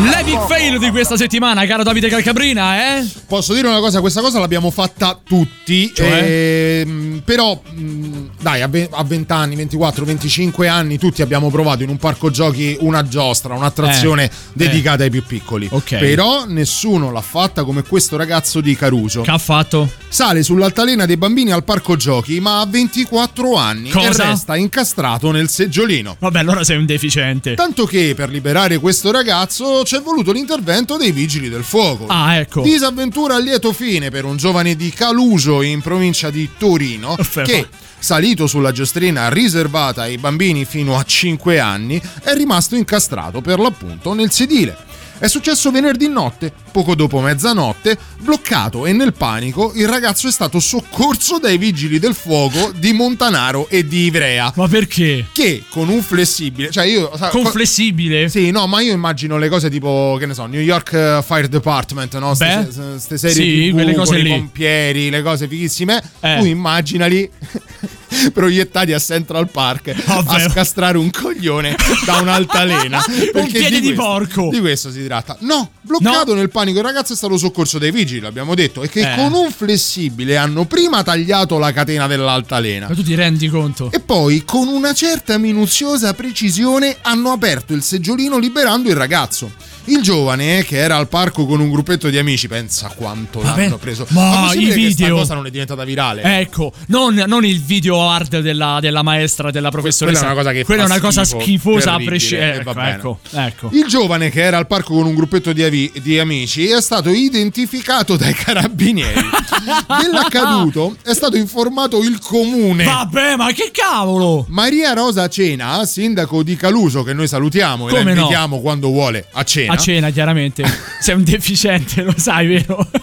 L'epic fail di questa settimana, caro Davide Calcabrina, eh?
Posso dire una cosa, questa cosa l'abbiamo fatta tutti,
Cioè?
ehm, però mh, dai, a ve- a 20 anni, 24, 25 anni tutti abbiamo provato in un parco giochi una giostra, un'attrazione
Eh,
dedicata ai più piccoli.
Ok.
Però nessuno l'ha fatta come questo ragazzo di Caruso.
Che ha fatto?
Sale sull'altalena dei bambini al parco giochi, ma ha 24 anni
Cosa?
e resta incastrato nel seggiolino.
Vabbè, allora sei un deficiente.
Tanto che per liberare questo ragazzo c'è voluto l'intervento dei vigili del fuoco.
Ah, ecco.
Disavventura a lieto fine per un giovane di Caluso in provincia di Torino (laughs) che salito sulla giostrina riservata ai bambini fino a 5 anni è rimasto incastrato per l'appunto nel sedile. È successo venerdì notte, poco dopo mezzanotte, bloccato e nel panico il ragazzo è stato soccorso dai vigili del fuoco di Montanaro e di Ivrea.
Ma perché?
Che con un flessibile, cioè io
Con
co-
flessibile?
Sì, no, ma io immagino le cose tipo, che ne so, New York eh, Fire Department, no?
Beh,
Queste serie
sì,
TV
quelle cose lì.
i pompieri, le cose fighissime.
Eh.
Tu immaginali (laughs) (laughs) proiettati a Central Park
Vabbè.
a scastrare un coglione da un'altalena. (laughs) Perché
piede di
questo-
porco.
Di questo si tratta. No, bloccato nel panico il ragazzo è stato soccorso dai vigili, l'abbiamo detto, e che
Eh.
con un flessibile hanno prima tagliato la catena dell'altalena.
Ma tu ti rendi conto?
E poi, con una certa minuziosa precisione, hanno aperto il seggiolino liberando il ragazzo. Il giovane, che era al parco con un gruppetto di amici, pensa quanto
Vabbè,
l'hanno preso.
ma
possibile
i
che
video-
cosa non è diventata virale?
Ecco, non, non il video hard della, della maestra, della professoressa.
Quella è una cosa che
Quella è una cosa
schifo,
schifosa a prescindere.
e
Ecco, ecco, ecco.
Il giovane che era al parco con un gruppetto di, avi- di amici è stato identificato dai carabinieri. (laughs) Dell'accaduto è stato informato il comune.
Vabbè, ma che cavolo!
Maria Rosa Cena, sindaco di Caluso, che noi salutiamo e
Come
la
no?
invitiamo quando vuole a cena.
A cena, chiaramente. (laughs) Sei un deficiente, lo sai, vero? (laughs)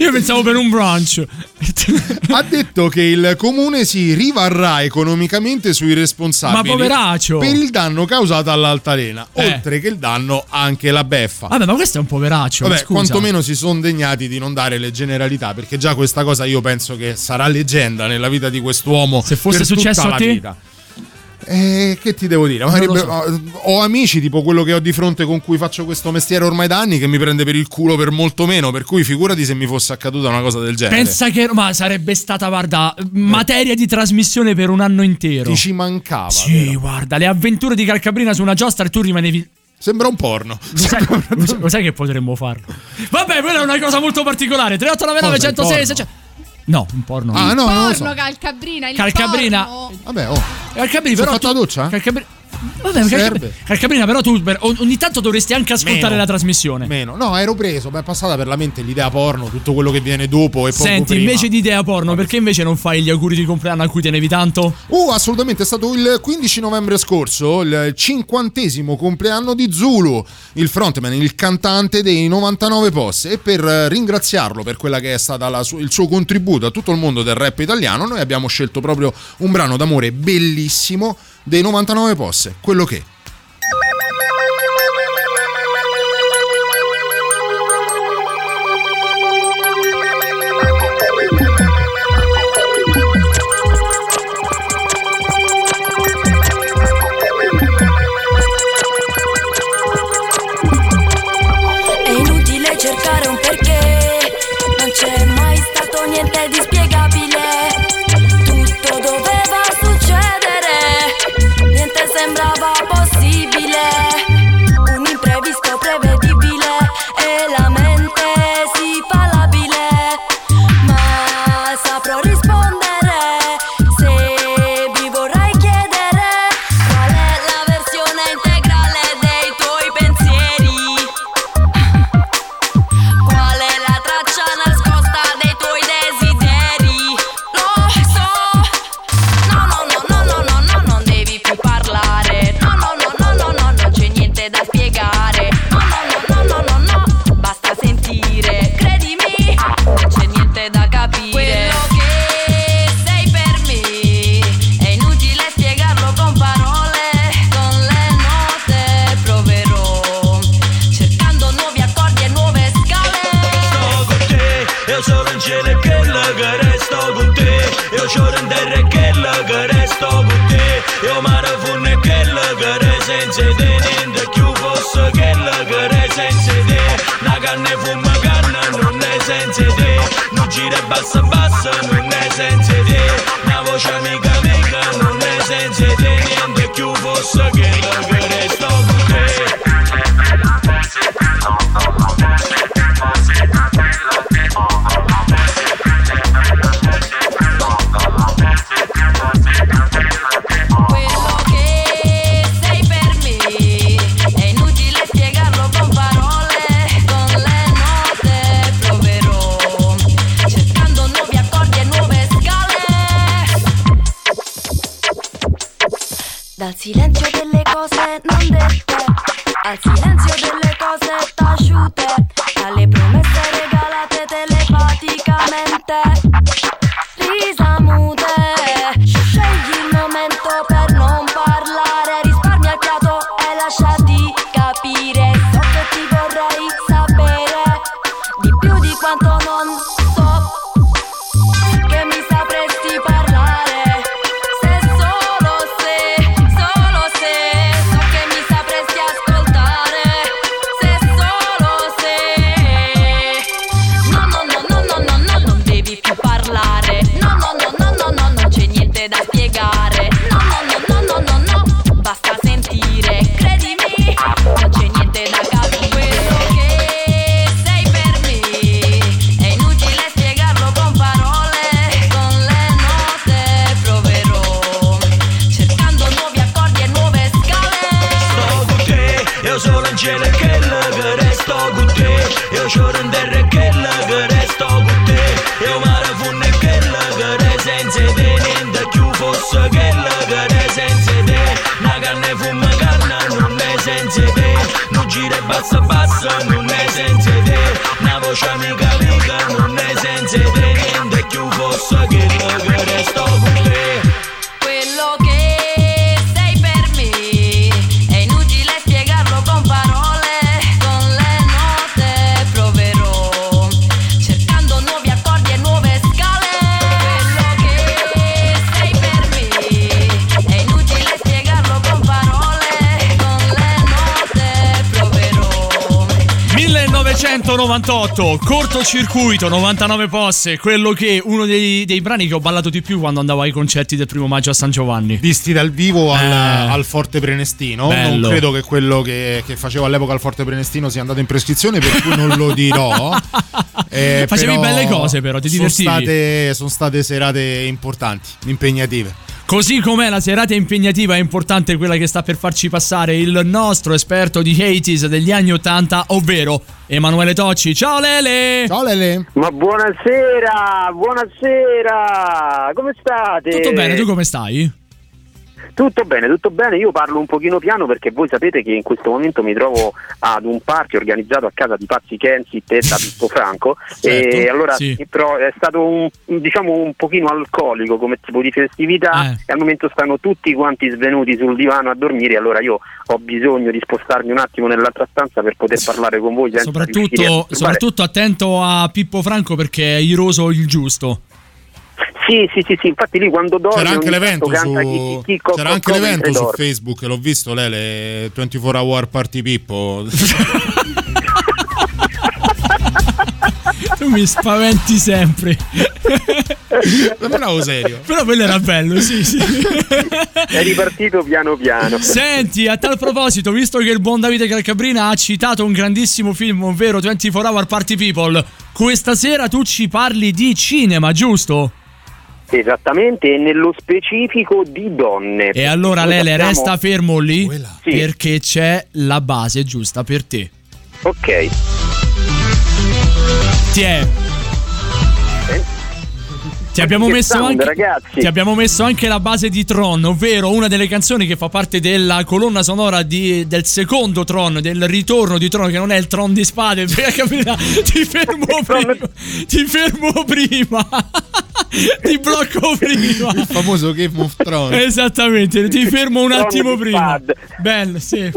Io pensavo per un brunch.
ha detto che il comune si rivarrà economicamente sui responsabili
Ma poveraccio!
per il danno causato all'altalena,
Eh.
oltre che il danno anche la beffa.
Vabbè, ma questo è un poveraccio.
Vabbè,
scusa.
quantomeno si sono degnati di non dare le generalità, perché già questa cosa io penso che sarà leggenda nella vita di quest'uomo.
Se fosse successo a
la
te?
vita. Eh, che ti devo dire? Magari
lo
be- ho amici tipo quello che ho di fronte con cui faccio questo mestiere ormai da anni che mi prende per il culo per molto meno. Per cui figurati se mi fosse accaduta una cosa del genere.
Pensa che ma sarebbe stata, guarda, materia di trasmissione per un anno intero.
Ti ci mancava.
Sì, guarda, le avventure di Calcabrina su una giostra e tu rimanevi.
Sembra un porno.
Lo (laughs) sai, lo sai- che potremmo farlo? Vabbè, quella è una cosa molto particolare. 3899
Cosa, il
106
porno?
600. No, un porno.
Ah, no, non lo so.
Porno, Calcabrina, il
Calcabrina.
porno.
Vabbè, oh.
Calcabrina, però.
fatta la doccia?
Calcabri- Vabbè,
Serve.
Calcabrina, però tu ogni tanto dovresti anche ascoltare
Meno.
la trasmissione.
Meno. No, ero preso. Mi è passata per la mente l'idea porno, tutto quello che viene dopo e poco
Senti, invece di idea porno, perché invece non fai gli auguri di compleanno a cui tenevi tanto?
Uh, assolutamente, è stato il 15 novembre scorso, il cinquantesimo compleanno di Zulu, il frontman, il cantante dei 99 Posse. E per ringraziarlo per quella che è stata la su- il suo contributo a tutto il mondo del rap italiano, noi abbiamo scelto proprio un brano d'amore bellissimo dei 99 Posse, quello che.
Te Io mare funno e che la che re senza te Niente più posso che la che re senza te. La canna e fuma canna non è senza te. Non gira e bassa bassa
al
posso che la che re senza te. Una canna e fuma canna non è senza te. Non gira e bassa bassa non è senza te. Una voce amica
1998, cortocircuito, 99 posse, quello che uno dei, dei brani che ho ballato di più quando andavo ai concerti del primo maggio a San Giovanni.
Visti dal vivo al,
Eh.
al Forte Prenestino.
Bello.
Non credo che quello che, che facevo all'epoca al Forte Prenestino sia andato in prescrizione, per cui non lo dirò. (laughs) Eh,
Facevi belle cose, però, ti
sono
divertivi.
state, sono state serate importanti, impegnative.
Così com'è la serata impegnativa è importante quella che sta per farci passare il nostro esperto di 80s degli anni 80, ovvero Emanuele Tocci. Ciao Lele!
Ciao Lele!
Ma buonasera, buonasera, come state?
Tutto bene, tu come stai?
Tutto bene, tutto bene. Io parlo un pochino piano perché voi sapete che in questo momento mi trovo ad un party organizzato a casa di Pazzi Kensit e da Pippo Franco. (laughs)
Certo,
e allora
sì.
però è stato un, diciamo un pochino alcolico come tipo di festività
Eh.
e al momento stanno tutti quanti svenuti sul divano a dormire. Allora io ho bisogno di spostarmi un attimo nell'altra stanza per poter parlare con voi
Soprattutto, soprattutto attento a Pippo Franco perché è iroso il giusto.
Sì, sì, sì, sì, infatti lì quando dorme
C'era anche l'evento su,
chi- chi- chi- co-
c'era
co-
anche
co-
l'evento su. Facebook, l'ho visto, Lele, 24 Hour Party Pippo. (laughs)
tu mi spaventi sempre.
Sembravo serio.
Però quello era bello, sì, sì.
È ripartito piano piano.
Senti, a tal proposito, visto che il buon Davide Calcabrina ha citato un grandissimo film, ovvero 24 Hour Party People, questa sera tu ci parli di cinema, giusto?
Esattamente, e nello specifico di donne.
E allora Lele
sappiamo-
resta fermo lì
Sì.
perché c'è la base giusta per te.
Ok.
Ti è. Ti abbiamo, messo
sound,
anche,
ragazzi.
ti abbiamo messo anche la base di Tron, ovvero una delle canzoni che fa parte della colonna sonora di- del secondo Tron, del ritorno di Tron, che non è il Tron di spade. (laughs) Ti fermo prima. Ti fermo prima. (laughs) ti blocco (laughs) prima.
Il famoso Game of Thrones.
Esattamente, ti fermo un attimo prima. Bello, sì.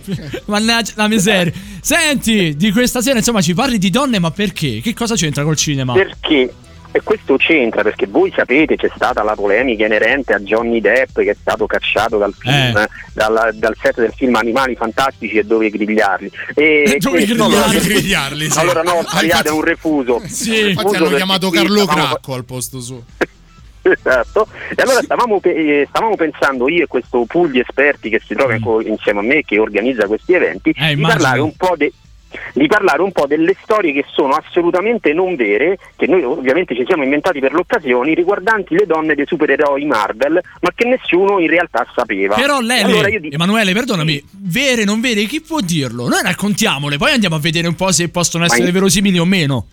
Mannaggia la miseria. Senti, di questa sera, insomma, ci parli di donne, ma perché? Che cosa c'entra col cinema?
Perché? E questo c'entra perché voi sapete c'è stata la polemica inerente a Johnny Depp che è stato cacciato dal film,
Eh.
dal, dal set del film Animali Fantastici e dove grigliarli. E
Dove grigliarli?
Grigliarli, sì.
Allora no, ho
Ah,
è un refuso.
Sì.
Infatti hanno chiamato Carlo Cracco al posto suo. (laughs)
Esatto. E allora stavamo, eh, stavamo pensando io e questo pool di esperti che si trova co- insieme a me che organizza questi eventi di
Mm. immagino.
parlare un po' de- di parlare un po' delle storie che sono assolutamente non vere, che noi ovviamente ci siamo inventati per l'occasione, riguardanti le donne dei supereroi Marvel, ma che nessuno in realtà sapeva.
Però Lele,
allora dico-
Emanuele, perdonami, vere, non vere, chi può dirlo? Noi raccontiamole, poi andiamo a vedere un po' se possono essere
in-
verosimili o meno.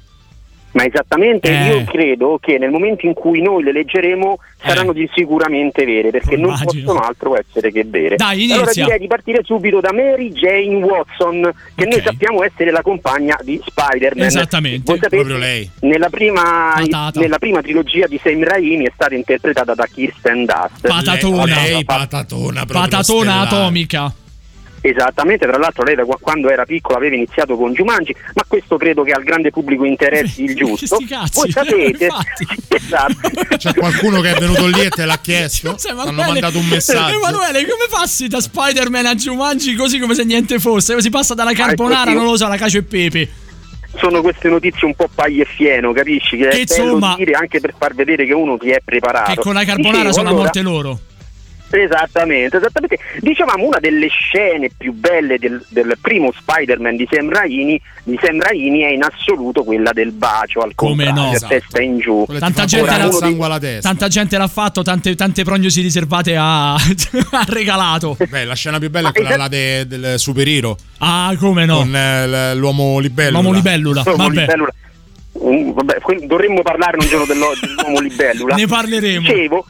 Ma esattamente,
Eh.
io credo che nel momento in cui noi le leggeremo saranno di sicuramente vere, perché non possono altro essere che vere.
Dai,
allora
inizia.
direi di partire subito da Mary Jane Watson, che noi sappiamo essere la compagna di Spider-Man.
Esattamente.
Voi sapete,
Proprio lei.
Nella prima, nella prima trilogia di Sam Raimi è stata interpretata da Kirsten Dunst.
Patatona.
Lei patatona
Patatona
stellare.
atomica.
Esattamente, tra l'altro lei da qua- quando era piccola aveva iniziato con Jumanji, ma questo credo che al grande pubblico interessi il giusto.
Cazzi,
Voi sapete, (laughs)
infatti.
esatto.
C'è qualcuno che è venuto lì e te l'ha chiesto?
Scusa,
Hanno
Emanuele-
mandato un messaggio.
Emanuele, come passi da Spider-Man a Jumanji così come se niente fosse? Si passa dalla carbonara,
così.
non lo so, alla cacio e pepe.
sono queste notizie un po' paglie e fieno, capisci? Che,
Che
è bello
insomma-
dire anche per far vedere che uno si è preparato.
Che con la carbonara
Dicevo,
sono a
allora,
morte loro.
Esattamente, esattamente. Dicevamo una delle scene più belle del, del primo Spider-Man di Sam Raimi, di Sam Raimi è in assoluto quella del bacio al
Come no?
a testa in giù.
Tanta gente,
alla testa.
tanta gente l'ha fatto, tante, tante prognosi riservate ha, (laughs) ha regalato.
Beh, la scena più bella è quella là de- del superhero.
Ah, come no?
Con eh, l'uomo libellula.
L'uomo libellula.
L'uomo
Vabbè.
libellula. Mm, vabbè, dovremmo parlarne un giorno dell'uomo libellula.
Ne parleremo.
Dicevo,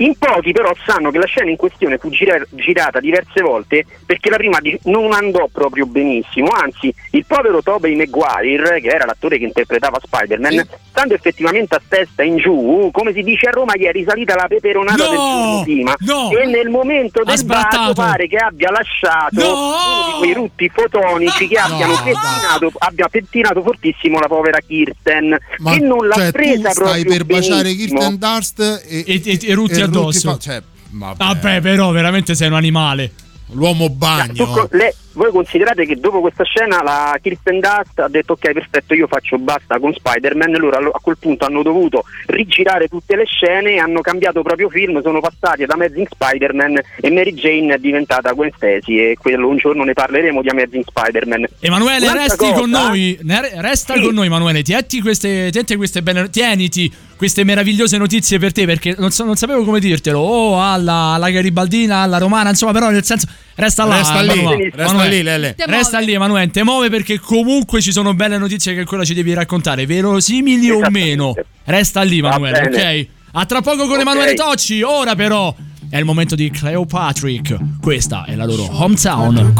in pochi però sanno che la scena in questione fu gira- girata diverse volte perché la prima di- non andò proprio benissimo, anzi il povero Tobey Maguire, che era l'attore che interpretava Spider-Man, stando effettivamente a testa in giù, come si dice a Roma, gli è risalita la peperonata
No!
del giorno prima
No!
e nel momento del bacio pare che abbia lasciato
No!
uno di quei rutti fotonici che abbiano
No,
pettinato, abbia pettinato fortissimo la povera Kirsten
Ma
che non l'ha
cioè,
presa
tu stai
proprio
per baciare
benissimo.
Kirsten Dunst e,
E, e, e rutti
e
addosso.
fa- cioè, vabbè.
Vabbè, però, veramente sei un animale.
L'uomo bagno.
co- lei- voi considerate che dopo questa scena la Kirsten Dunst ha detto ok perfetto io faccio basta con Spider-Man loro allo- a quel punto hanno dovuto rigirare tutte le scene e hanno cambiato proprio film sono passati ad Amazing Spider-Man e Mary Jane è diventata Gwen Stacy e quello un giorno ne parleremo di Amazing Spider-Man
Emanuele,
Un'altra
resti
cosa-
con noi. Ne- Resta
Sì.
con noi, Emanuele. Tienti queste, tienti queste belle, tieniti queste meravigliose notizie per te. Perché non, so- non sapevo come dirtelo. O alla, alla garibaldina, alla romana, insomma, però nel senso. Resta là.
Resta lì,
Emanuele.
resta
Emanuele.
lì, Lele.
Resta
muove.
lì, Emanuele. Te muove perché comunque ci sono belle notizie che ancora ci devi raccontare. Verosimili o meno. Resta lì, Emanuele, ok? A tra poco con
Ok.
Emanuele Tocci. Ora, però, è il momento di Cleopatrick. Questa è la loro hometown.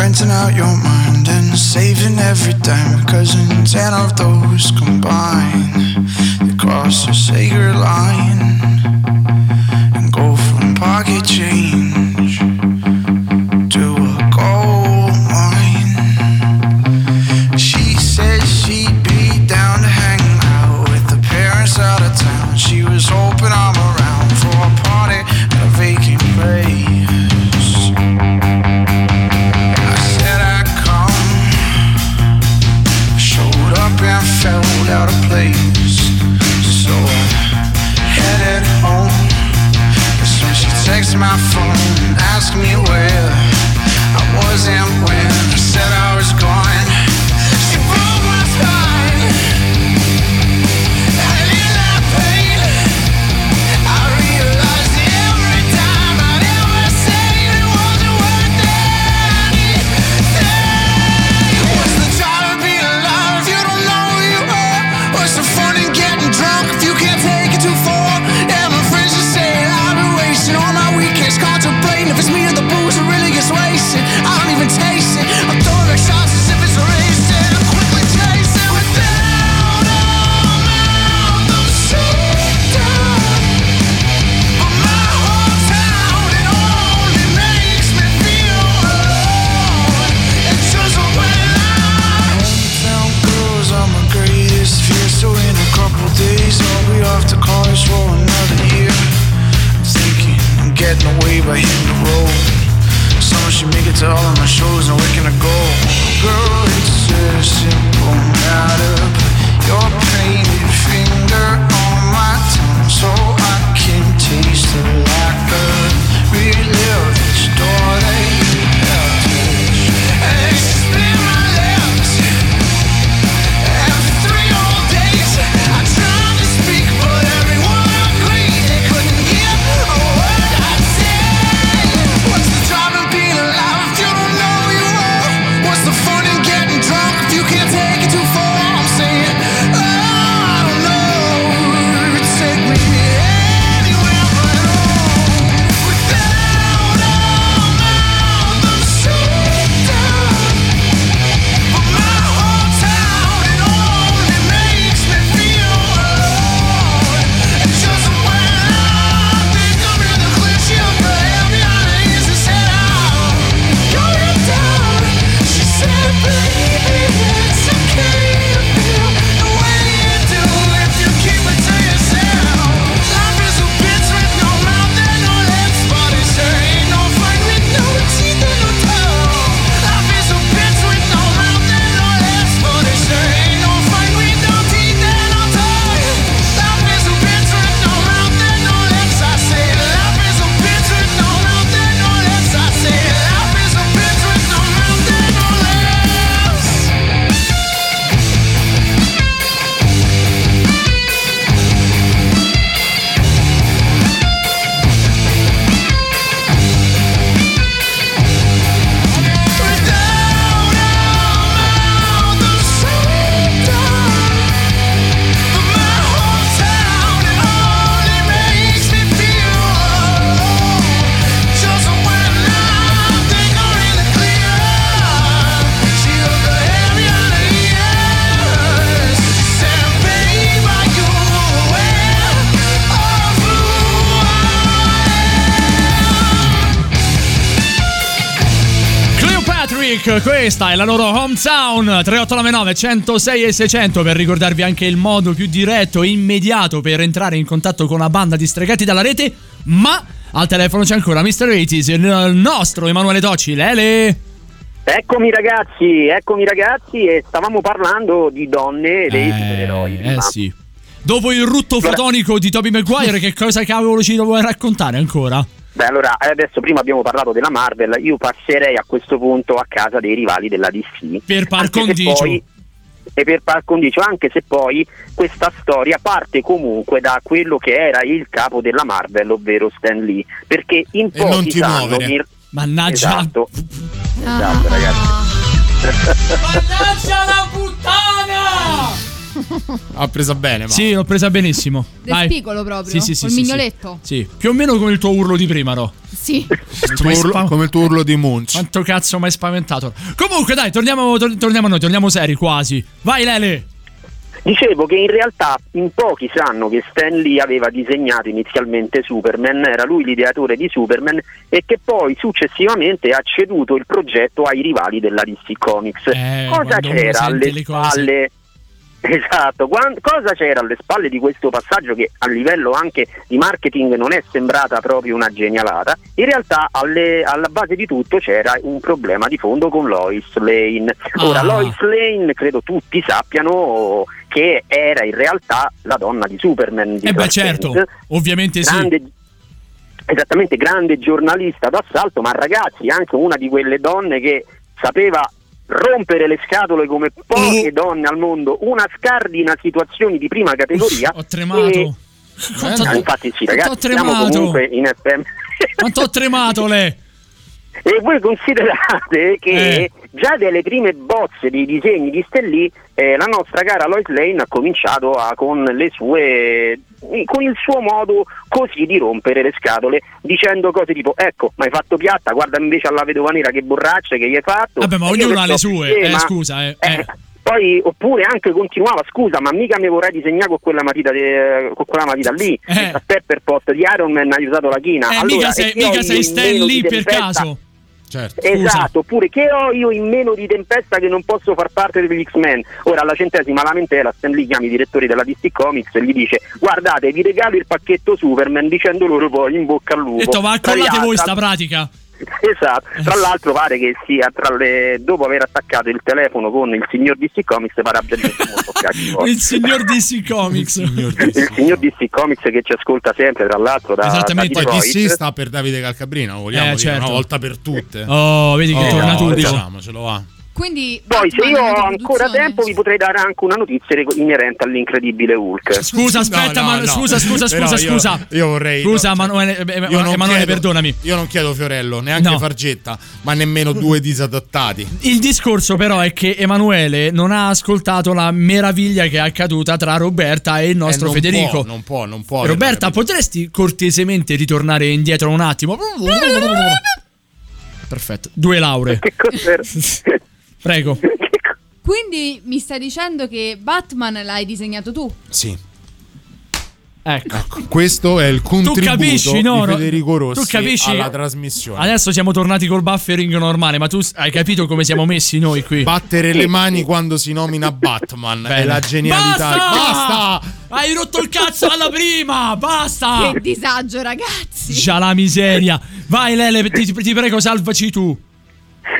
The renting out your mind and saving every dime. Cause in ten of those combine, they cross a sacred line and go from pocket change to a gold mine. She said she'd be down to hang out with the parents out of town. She was hoping I'm my phone, ask me where
questa è la loro hometown 3899 106 e 600 per ricordarvi anche il modo più diretto e immediato per entrare in contatto con la banda di stregati dalla rete, ma al telefono c'è ancora Mr. 80 il nostro Emanuele Docci, Lele.
Eccomi ragazzi, eccomi ragazzi e stavamo parlando di donne e dei supereroi.
Eh
prima.
sì. Dopo il rutto fotonico di Toby Maguire, che cosa cavolo ci vuoi raccontare ancora?
Beh, allora, adesso prima abbiamo parlato della Marvel, io passerei a questo punto a casa dei rivali della DC.
Per par condicio.
poi- E per par condicio, anche se poi questa storia parte comunque da quello che era il capo della Marvel, ovvero Stan Lee, perché in
E non
pochi
ti
sanno
muovere.
Mannaggia.
Esatto. Esatto, ragazzi. (laughs)
Mannaggia la puttana!
Ha presa bene, ma.
Sì, l'ho presa benissimo.
Del piccolo proprio,
Sì, sì, sì,
col
sì,
mignoletto.
Sì, più o meno come il tuo urlo di prima, no?
Sì.
Il tuo urlo- come il tuo urlo di Munch.
Quanto cazzo mi hai spaventato? Comunque, dai, torniamo, tor- torniamo a noi, torniamo seri quasi. Vai, Lele!
Dicevo che in realtà in pochi sanno che Stan Lee aveva disegnato inizialmente Superman, era lui l'ideatore di Superman e che poi successivamente ha ceduto il progetto ai rivali della DC Comics.
Eh,
Cosa c'era alle spalle? Esatto, Quan- cosa c'era alle spalle di questo passaggio che a livello anche di marketing non è sembrata proprio una genialata? In realtà alle- alla base di tutto c'era un problema di fondo con Lois Lane. Ora,
Ah.
Lois Lane credo tutti sappiano che era in realtà la donna di Superman. Di
Eh beh, certo, ovviamente sì.
Grande- esattamente grande giornalista d'assalto, ma ragazzi, anche una di quelle donne che sapeva rompere le scatole come poche donne al mondo, una scardina situazioni di prima categoria.
ho tremato.
E-
Quanto-
Ah, infatti sì,
quanto ho
ragazzi, siamo
tremato.
comunque in FM.
Quanto ho tremato, le?
E voi considerate che
Eh.
già delle prime bozze dei disegni di Stellì eh, la nostra cara Lois Lane ha cominciato a- con le sue con il suo modo così di rompere le scatole dicendo cose tipo ecco ma hai fatto piatta guarda invece alla vedova nera che borraccia che gli hai fatto
Vabbè, ma ognuno ha le sue. Eh,
ma-
scusa, eh. eh.
poi oppure anche continuava scusa ma mica mi vorrei disegnare con quella matita, de- con quella matita lì
Eh.
la Pepper Pot di Iron Man hai usato la china
Eh,
allora,
mica sei, mica sei Stan Lee per caso.
Certo.
Esatto, oppure che ho io in meno di tempesta che non posso far parte degli X-Men. Ora alla centesima lamentela Stan Lee chiama i direttori della DC Comics e gli dice guardate vi regalo il pacchetto Superman dicendo loro poi in bocca al lupo.
Ho detto, ma accollate voi sta pratica. (laughs)
Esatto, tra l'altro pare che sia tra le... dopo aver attaccato il telefono con il signor DC Comics pare abbia detto molto (laughs) cacchio.
Il signor DC Comics.
il signor DC Comics che ci ascolta sempre tra l'altro da,
Esattamente.
da.
DC sta per Davide Calcabrina, lo vogliamo
Eh,
dire
certo.
una volta per tutte.
Oh, vedi che torna tutto.
Diciamocelo, va.
Quindi
Poi se io ho ancora tempo vi potrei dare anche una notizia inerente all'incredibile Hulk.
Scusa, aspetta,
No, no,
ma-
no.
scusa, scusa,
Però
scusa,
io-
scusa.
Io vorrei.
Scusa,
no, cioè,
Emanuele,
io non
Emanuele,
chiedo-
perdonami.
Io non chiedo Fiorello, neanche
No.
Fargetta, ma nemmeno due disadattati.
Il discorso però è che Emanuele non ha ascoltato la meraviglia che è accaduta tra Roberta e il nostro
Eh, non
Federico.
può, non può, non può.
Roberta, potresti cortesemente ritornare indietro un attimo? (laughs) Perfetto, due lauree.
Che cos'era? (laughs)
Prego. (laughs)
Quindi mi stai dicendo che Batman l'hai disegnato tu?
Sì.
Ecco.
Questo è il contributo
capisci, no,
di Federico
tu
Rossi
capisci-
alla trasmissione.
Adesso siamo tornati col buffering normale, ma tu hai capito come siamo messi noi qui?
Battere le mani quando si nomina Batman è
Bene.
la genialità.
Basta! Hai rotto il cazzo alla prima! Basta!
Che disagio, ragazzi.
Già la miseria. Vai Lele, ti, ti prego, salvaci tu.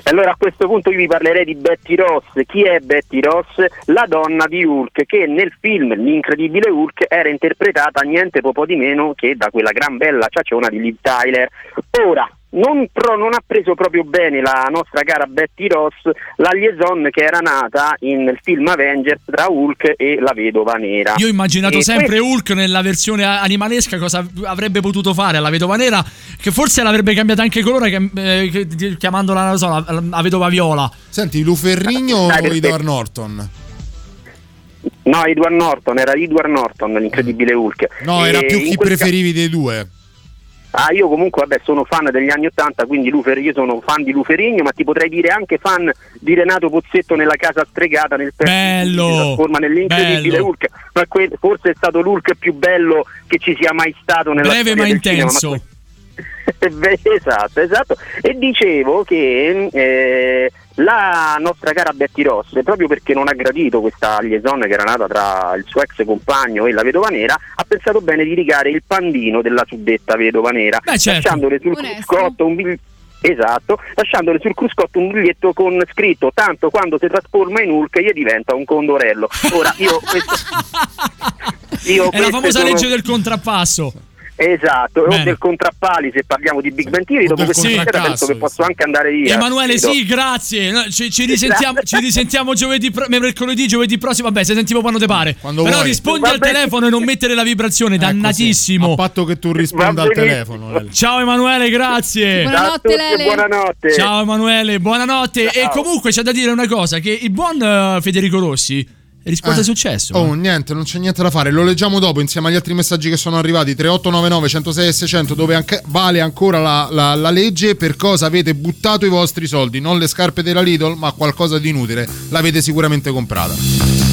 Allora a questo punto io vi parlerei di Betty Ross. Chi è Betty Ross? La donna di Hulk che nel film L'incredibile Hulk era interpretata niente poco di meno che da quella gran bella ciaciona di Liv Tyler. Ora, non, pro- non ha preso proprio bene la nostra cara Betty Ross la liaison che era nata in- nel film Avengers tra Hulk e la vedova nera.
Io ho immaginato
E
sempre
questo-
Hulk nella versione animalesca cosa avrebbe potuto fare alla vedova nera, che forse l'avrebbe cambiata anche colore che- eh, che- chiamandola, so, la, la vedova viola.
Senti, Luferrigno
Dai,
o. Edward Norton?
No, Edward Norton, era Edward Norton, l'incredibile Hulk.
No, era
E
più chi
quel ca-
preferivi dei due.
Ah, io comunque vabbè, sono fan degli anni 80, quindi Lufer, io sono fan di Luferigno, ma ti potrei dire anche fan di Renato Pozzetto nella casa stregata nel
Bello!
si trasforma nell'incredibile
Bello!
Hulk. Ma que- forse è stato l'Hulk più bello che ci sia mai stato nella
Breve ma
del cinema,
intenso. (laughs)
esatto, esatto. E dicevo che eh, la nostra cara Betty Ross, proprio perché non ha gradito questa liaison che era nata tra il suo ex compagno e la vedova nera, ha pensato bene di rigare il pandino della suddetta vedova nera,
Beh, certo.
lasciandole sul cruscotto un biglietto. Esatto, lasciandole sul cruscotto un biglietto con scritto tanto quando si trasforma in Hulk gli diventa un condorello. Ora io (laughs) questo, io
È la famosa
sono-
legge del contrappasso.
Esatto, o
Bene.
del contrappali se parliamo di Big Ben Theory, dopo sera
contraccasso,
penso che posso anche andare via.
Emanuele,
Credo.
sì, grazie. No, Ci, ci risentiamo, ci risentiamo giovedì, mercoledì, giovedì prossimo. Vabbè, se sentiamo quando te pare.
Quando
Però
vuoi.
rispondi
Va
al
bene.
telefono e non mettere la vibrazione,
Ecco, sì.
dannatissimo.
A patto che tu risponda al telefono. Lele.
Ciao Emanuele, grazie.
Buonanotte,
tutti,
Lele.
buonanotte.
Ciao Emanuele, buonanotte. E
Ciao.
comunque c'è da dire una cosa: che il buon eh, Federico Rossi risponde
Eh.
successo.
Oh, niente, non c'è niente da fare. Lo leggiamo dopo insieme agli altri messaggi che sono arrivati. 3899 106 e 600, dove anche vale ancora la, la- la legge. Per cosa avete buttato i vostri soldi? Non le scarpe della Lidl, ma qualcosa di inutile. L'avete sicuramente comprata.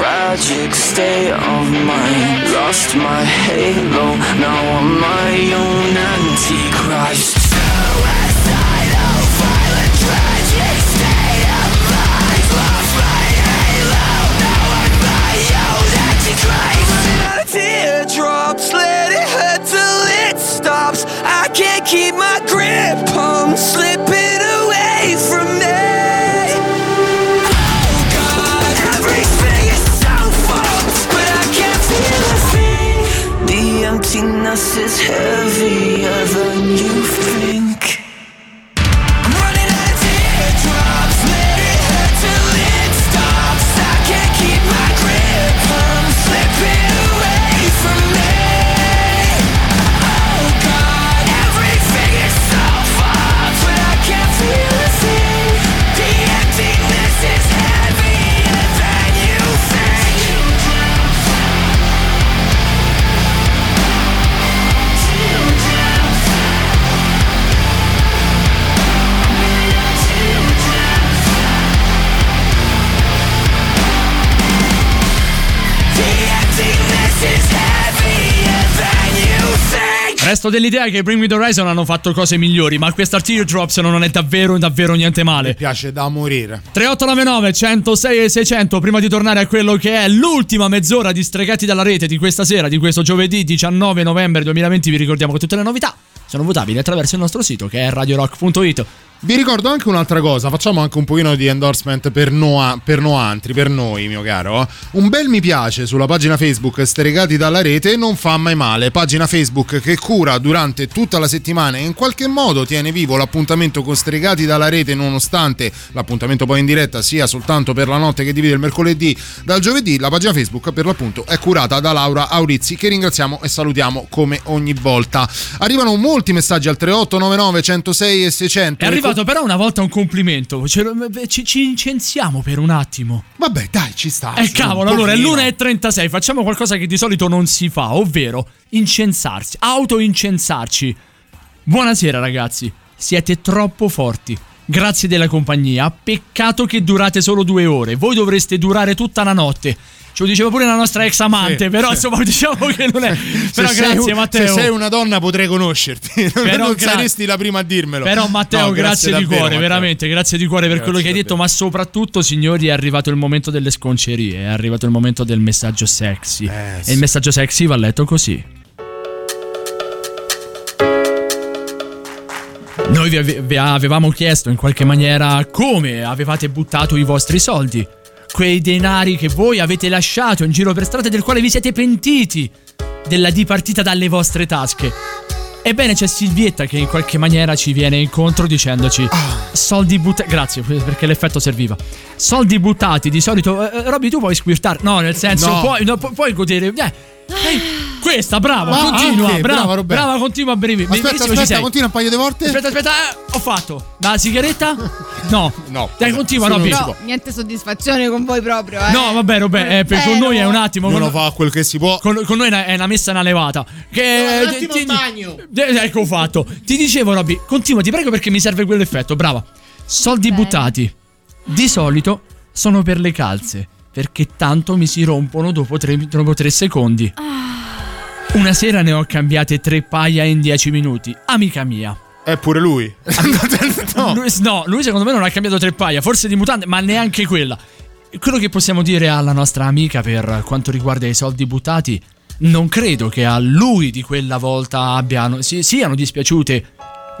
tragic state of mind Lost my halo, now I'm my own antichrist violent, tragic state of mind Lost my halo, now I'm my own antichrist Running out of teardrops, let it it stops I can't keep my heavier than
Resto dell'idea che Bring Me the Horizon hanno fatto cose migliori, ma questa Teardrops non è davvero, davvero niente male.
Mi piace da morire.
3899 106 e 600 prima di tornare a quello che è l'ultima mezz'ora di Stregati dalla rete di questa sera, di questo giovedì 19 novembre 2020, vi ricordiamo che tutte le novità sono votabili attraverso il nostro sito che è radiorock.it.
Vi ricordo anche un'altra cosa, facciamo anche un pochino di endorsement per, Noa, per Noantri, per noi mio caro. Un bel mi piace sulla pagina Facebook Stregati dalla rete non fa mai male, pagina Facebook che cura durante tutta la settimana e in qualche modo tiene vivo l'appuntamento con Stregati dalla rete nonostante l'appuntamento poi in diretta sia soltanto per la notte che divide il mercoledì dal giovedì, la pagina Facebook per l'appunto è curata da Laura Aurizzi che ringraziamo e salutiamo come ogni volta. Arrivano molti messaggi al 3899 106 e 600.
È arrivato però una volta un complimento. Ci, ci incensiamo per un attimo.
Vabbè, dai, ci sta.
Eh cavolo, allora è
pochino.
l'1.36, facciamo qualcosa che di solito non si fa, ovvero incensarsi, auto-incensarci. Buonasera ragazzi, siete troppo forti. Grazie della compagnia, peccato che durate solo due ore, voi dovreste durare tutta la notte. Ce lo diceva pure la nostra ex amante,
Sì,
però
sì.
insomma (laughs) diciamo che non è... Però
se sei
grazie
un-
Matteo.
Se sei una donna potrei conoscerti. (laughs) Non-
Però
non
gra-
saresti la prima a dirmelo.
Però Matteo,
No,
grazie, di
davvero,
cuore,
Matteo.
veramente, grazie di cuore per
Grazie
quello che hai detto, ma soprattutto, signori, è arrivato il momento delle sconcerie, è arrivato il momento del messaggio sexy.
Eh,
E il messaggio sexy va letto così. Noi vi avevamo chiesto in qualche maniera come avevate buttato i vostri soldi, quei denari che voi avete lasciato in giro per strada del quale vi siete pentiti della dipartita dalle vostre tasche. Ebbene c'è Silvietta che in qualche maniera ci viene incontro dicendoci soldi buttati grazie perché l'effetto serviva soldi buttati di solito eh, Robby tu puoi squirtare no nel senso
No.
puoi, no, pu- puoi godere eh, eh, questa brava
Ma
continua
anche,
brava
brava, Roberto.
brava continua a brevi
Aspetta, aspetta, continua un paio di volte.
aspetta aspetta eh, ho fatto la sigaretta (laughs) no
no
dai continua Robby
No, niente soddisfazione con voi proprio, eh.
No, vabbè, Robè, eh, per- con noi è un attimo.
Ognuno
con,
fa quel che si può.
con, con noi è una- messa una levata. Che,
un attimo
ti-
bagno.
Eh, Ecco fatto. Ti dicevo, Robby, continua, ti prego, perché mi serve quell'effetto. Brava. Soldi buttati. Di solito sono per le calze. Perché tanto mi si rompono dopo tre, dopo tre secondi. Una sera ne ho cambiate tre paia in dieci minuti. Amica mia.
È pure lui. (laughs)
no. Lui, no, lui secondo me non ha cambiato tre paia, forse di mutande, ma neanche quella. Quello che possiamo dire alla nostra amica per quanto riguarda i soldi buttati, non credo che a lui di quella volta abbiano, si- siano dispiaciute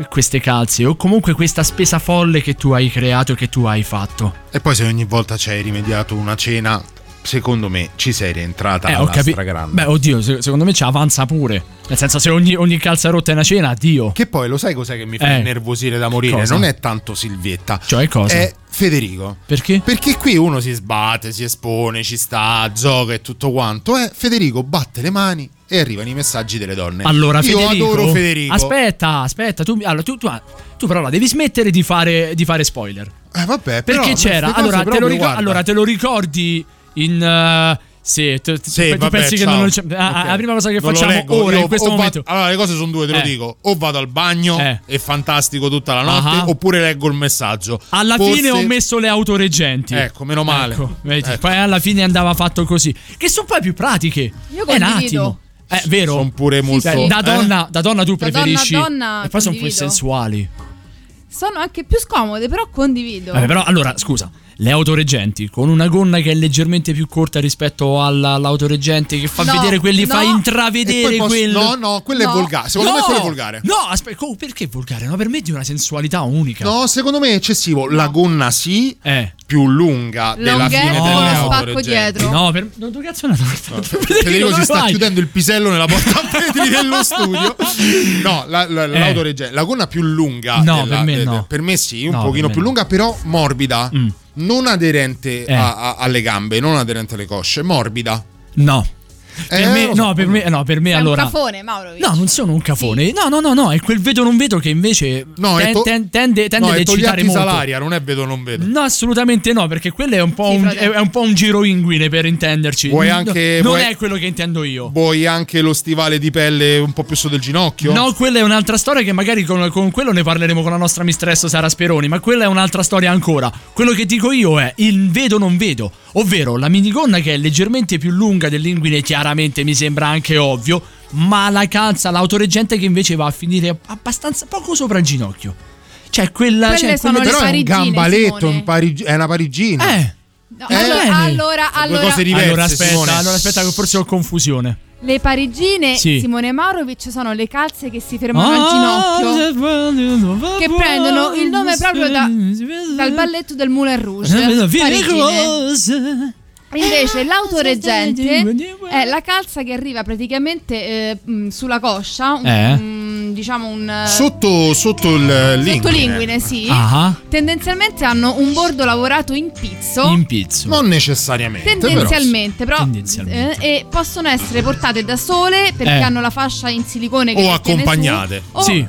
queste calze o comunque questa spesa folle che tu hai creato e che tu hai fatto.
E poi se ogni volta ci hai rimediato una cena, secondo me ci sei rientrata
Eh,
alla
capito.
stragrande.
Beh, oddio, se- secondo me ci avanza pure. Nel senso, se ogni, ogni calza rotta è una cena, addio.
Che poi lo sai cos'è che mi fa
Eh.
innervosire da morire?
Cosa?
Non è tanto Silvietta.
Cioè cosa?
È Federico.
Perché?
Perché qui uno si sbatte, si espone, ci sta, gioca e tutto quanto. Eh, Federico batte le mani e arrivano i messaggi delle donne.
Allora,
Io
Federico,
adoro Federico.
Aspetta, aspetta, tu, allora, tu, tu- tu però la devi smettere di fare, di fare spoiler.
Eh, vabbè,
Perché c'era? Allora te, lo
proprio,
ricor-
guarda.
allora, te lo ricordi in. eh, sì, tu, tu-
Sì,
tu
vabbè,
pensi che non lo c'è- ah,
Ok.
La prima cosa che
Non lo
facciamo
leggo.
ora,
Io
in questo
o va-
momento.
allora, le cose sono due, te lo
Eh.
dico. O vado al bagno,
Eh.
è fantastico tutta la notte,
Ah.
oppure leggo il messaggio.
Alla
Forse-
fine ho messo le autoreggenti.
Ecco, meno male.
Ecco, vedi,
Ecco.
Poi alla fine andava fatto così. Che sono poi più pratiche.
Io
È un
condivido.
attimo. Eh, vero?
Sono pure molto.
Cioè, da,
eh?
donna, da donna tu
Da donna
preferisci.
donna
e poi sono più
condivido.
sensuali.
Sono anche più scomode, però condivido.
Vabbè, però allora, scusa, le autoreggenti con una gonna che è leggermente più corta rispetto alla- all'autoreggente che fa
No,
vedere quelli, fa
no.
E
intravedere
posso-
quello.
No, no, quello
No.
è volgare. Secondo me
No!
quello è volgare.
No, aspetta, co- perché volgare? No, per me è di una sensualità unica.
No, secondo me è eccessivo. La gonna sì,
Eh.
più lunga della fine
con
delle
spacco dietro.
No, per non tu cazzo è una (laughs)
Federico si
dove
sta
vai?
chiudendo il pisello nella porta a (laughs) vetri dello studio. No, la, la, l'autoreggente- la gonna più lunga.
Eh. No,
della-
per me no.
per me sì, un
No,
pochino più
no.
lunga, però morbida.
Mm.
Non aderente
Eh.
a- a- alle gambe, non aderente alle cosce, morbida.
No. Per
Eh,
me, no, per me, no, per me allora.
un cafone, Mauro.
No, non sono un cafone. No, no, no, no, è quel vedo non vedo che invece
No,
ten-
to-
ten- tende, tende
no,
ad eccitare molto.
salaria, non è vedo non vedo.
No, assolutamente no, perché quello è un po',
Sì,
un, è, è un po' un giro inguine per intenderci.
Vuoi
No,
anche-
non
vuoi-
è quello che intendo io.
Vuoi anche lo stivale di pelle un po' più su del ginocchio?
No, quella è un'altra storia che magari con, con quello ne parleremo con la nostra mistress Sara Speroni, ma quella è un'altra storia ancora. Quello che dico io è il vedo non vedo, ovvero la minigonna che è leggermente più lunga dell'inguine, chiaramente mi sembra anche ovvio, ma la calza, l'autoreggente che invece va a finire abbastanza poco sopra il ginocchio. Cioè quella...
Quelle
cioè,
sono
Però è un gambaletto, un parigi- è una parigina.
Eh.
No,
Eh,
allora, allora, allora,
cose diverse,
allora aspetta,
Simone.
allora aspetta che forse ho confusione.
Le parigine
Sì.
Simone Maurovic sono le calze che si fermano al ginocchio. Che prendono il nome proprio da- dal balletto del Moulin Rouge. Parigine. Invece l'autoreggente è la calza che arriva praticamente eh, sulla coscia,
Eh.
Diciamo un eh,
Sotto, sotto il linguine.
sottolinguine, sì.
Ah.
Tendenzialmente hanno un bordo lavorato in pizzo.
In pizzo.
Non necessariamente.
Tendenzialmente, però,
Tendenzialmente.
eh, e possono essere portate da sole perché
Eh.
hanno la fascia in silicone che
O
tiene su,
accompagnate.
o
Sì.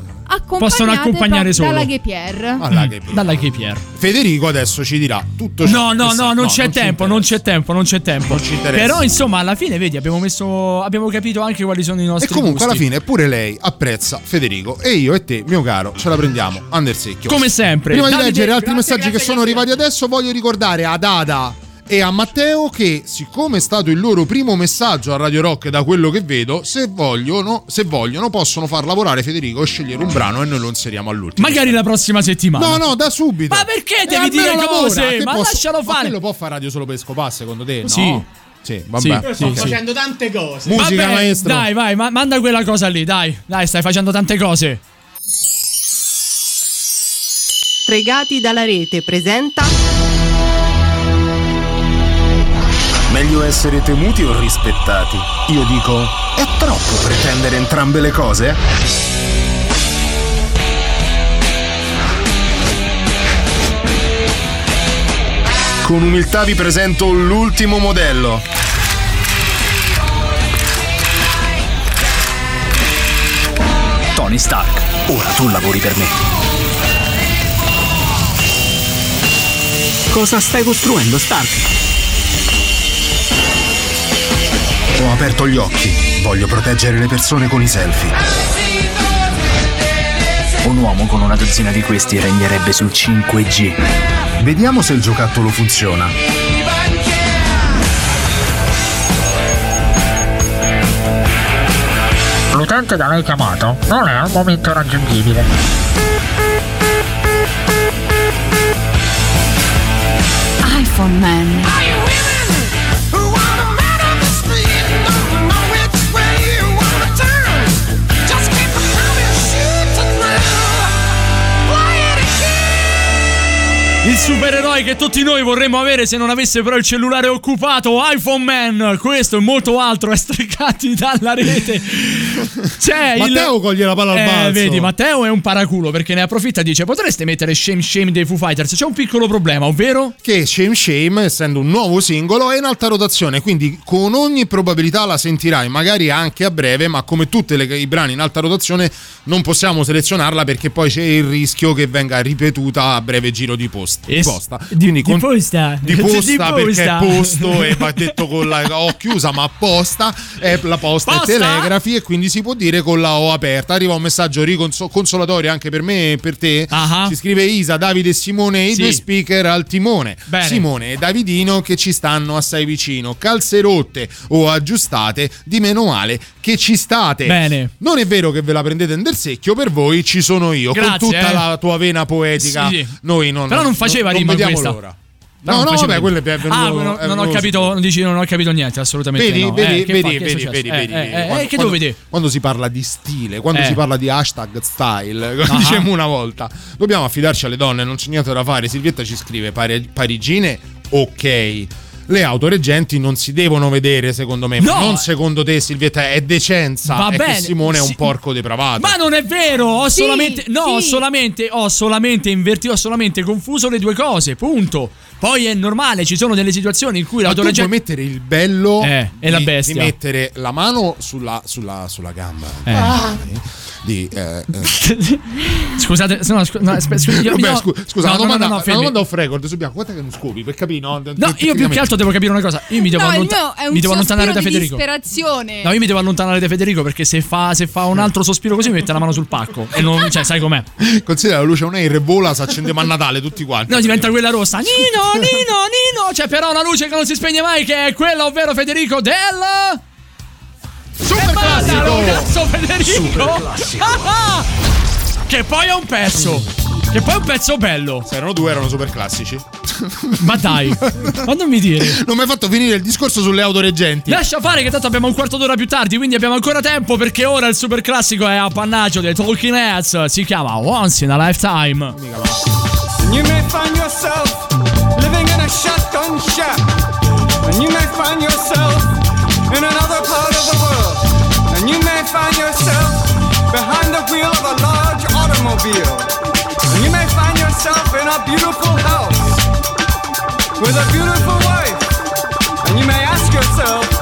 Possono accompagnare solo.
dalla Gepierre.
Alla che-
Dalla K-Pier.
Federico adesso ci dirà tutto ciò
No, no, no, non c'è
ci
tempo, non c'è tempo, non c'è tempo.
ci interessa.
Però insomma, alla fine vedi, abbiamo messo abbiamo capito anche quali sono i
E
nostri
comunque alla
gusti.
fine pure lei apprezza Federico e io e te, mio caro, ce la prendiamo under secchio.
Come sempre.
Prima di
Davide,
leggere altri
grazie,
messaggi che
grazie,
sono
grazie.
arrivati adesso, voglio ricordare ad Ada e a Matteo che, siccome è stato il loro primo messaggio a Radio Rock da quello che vedo, se vogliono, se vogliono possono far lavorare Federico e scegliere un brano e noi lo inseriamo all'ultimo.
Magari la prossima settimana.
No, no, da subito.
Ma perché devi dire
lavora,
cose?
che
Ma
posso-
lascialo
Ma
fare.
quello può fare radio solo per scopare, secondo te? No?
Sì.
Sì, vabbè.
Sì,
sto
Ok.
facendo tante cose.
Musica,
Vabbè,
maestro.
Dai, vai, ma- manda quella cosa lì, dai. Dai, stai facendo tante cose.
Stregati dalla rete presenta
Meglio essere temuti o rispettati? Io dico, è troppo pretendere entrambe le cose? Con umiltà vi presento l'ultimo modello.
Tony Stark, ora tu lavori per me. Cosa stai costruendo, Stark?
Ho aperto gli occhi. Voglio proteggere le persone con i selfie.
Un uomo con una dozzina di questi regnerebbe sul 5G.
Vediamo se il giocattolo funziona.
L'utente da lei chiamato non è al momento raggiungibile.
iPhone Man.
Il supereroe che tutti noi vorremmo avere se non avesse però il cellulare occupato, iPhone Man. Questo e molto altro è stregati dalla rete. C'è
Matteo
il...
coglie la palla al
eh,
balzo.
vedi, Matteo è un paraculo perché ne approfitta e dice potreste mettere Shame Shame dei Foo Fighters. C'è un piccolo problema, ovvero?
Che Shame Shame, essendo un nuovo singolo, è in alta rotazione, quindi con ogni probabilità la sentirai, magari anche a breve, ma come tutti i brani in alta rotazione non possiamo selezionarla perché poi c'è il rischio che venga ripetuta a breve giro di post.
Es-
posta.
Di- di posta.
Di posta
Di
perché
posta.
è posto e va (laughs) detto con la O chiusa, ma posta è la posta,
Posta?
e telegrafi e quindi si può dire con la O aperta. Arriva un messaggio riconso- consolatorio anche per me e per te. Si scrive Isa, Davide e Simone, i
Sì.
due speaker al timone.
Bene.
Simone e Davidino che ci stanno assai vicino. Calze rotte o aggiustate, di meno male che ci state.
Bene.
Non è vero che ve la prendete nel secchio, per voi ci sono io.
Grazie,
con tutta
eh.
la tua vena poetica.
Sì, sì.
Noi non
Però non faceva
non
rima
vediamo
questa.
No,
non
no, vabbè, quello è venuto.
Ah, non,
è
non ho capito, dici non ho capito niente, assolutamente
Vedi,
no.
vedi,
Eh,
vedi,
fa-
vedi, vedi,
Eh,
vedi,
eh, eh,
Quando-
eh, che
quando-
devo vedere?
Quando si parla di stile, quando
Eh.
si parla di hashtag style, (laughs) come
Ah.
dicevamo una volta, dobbiamo affidarci alle donne, non c'è niente da fare. Silvietta ci scrive pari- parigine, ok. Le autoreggenti non si devono vedere, secondo me.
No.
Non secondo te, Silvietta, è decenza.
Va
è
bene,
che Simone è un
sì.
porco depravato.
Ma non è vero, ho
Sì,
solamente no, ho
sì.
solamente ho solamente invertito, ho solamente confuso le due cose, punto. Poi è normale, ci sono delle situazioni in cui
Ma tu puoi mettere il bello
Eh, e la bestia.
di mettere la mano sulla, sulla, sulla gamba.
Eh.
Ah. Di, eh, eh, (laughs)
Scusate, no, scu- no, aspe- scu- io-
Vabbè, scu- scusa,
no,
una domanda,
no, no,
una domanda off record su Bianco. Quanto che non scopi? Per capire, no?
No, io più che altro devo capire una cosa. Io mi devo,
no, il
allonta-
mio è un
mi devo allontanare da Federico.
disperazione.
No, io mi devo allontanare da Federico perché se fa, se fa un altro sospiro così mi mette la mano sul pacco. E non, cioè, sai com'è?
Considera la luce un air e vola, si accendiamo a Natale tutti quanti.
No, diventa quella rossa. Nino, Nino, Nino. C'è però una luce che non si spegne mai, che è quella, ovvero Federico del.
Super classico!
cazzo Federico! (laughs) Che poi è un pezzo. Che poi è un pezzo bello.
Se erano due, erano super classici. (laughs)
Ma dai, ma non mi dire.
Non mi hai fatto finire il discorso sulle auto reggenti.
Lascia fare che tanto abbiamo un quarto d'ora più tardi, quindi abbiamo ancora tempo perché ora il super classico è appannaggio dei Talking Heads. Si chiama Once in a Lifetime.
You may find yourself And you may find yourself in another part of the world. And you may find yourself behind the wheel of a large automobile. And you may find yourself in a beautiful house with a beautiful wife. And you may ask yourself,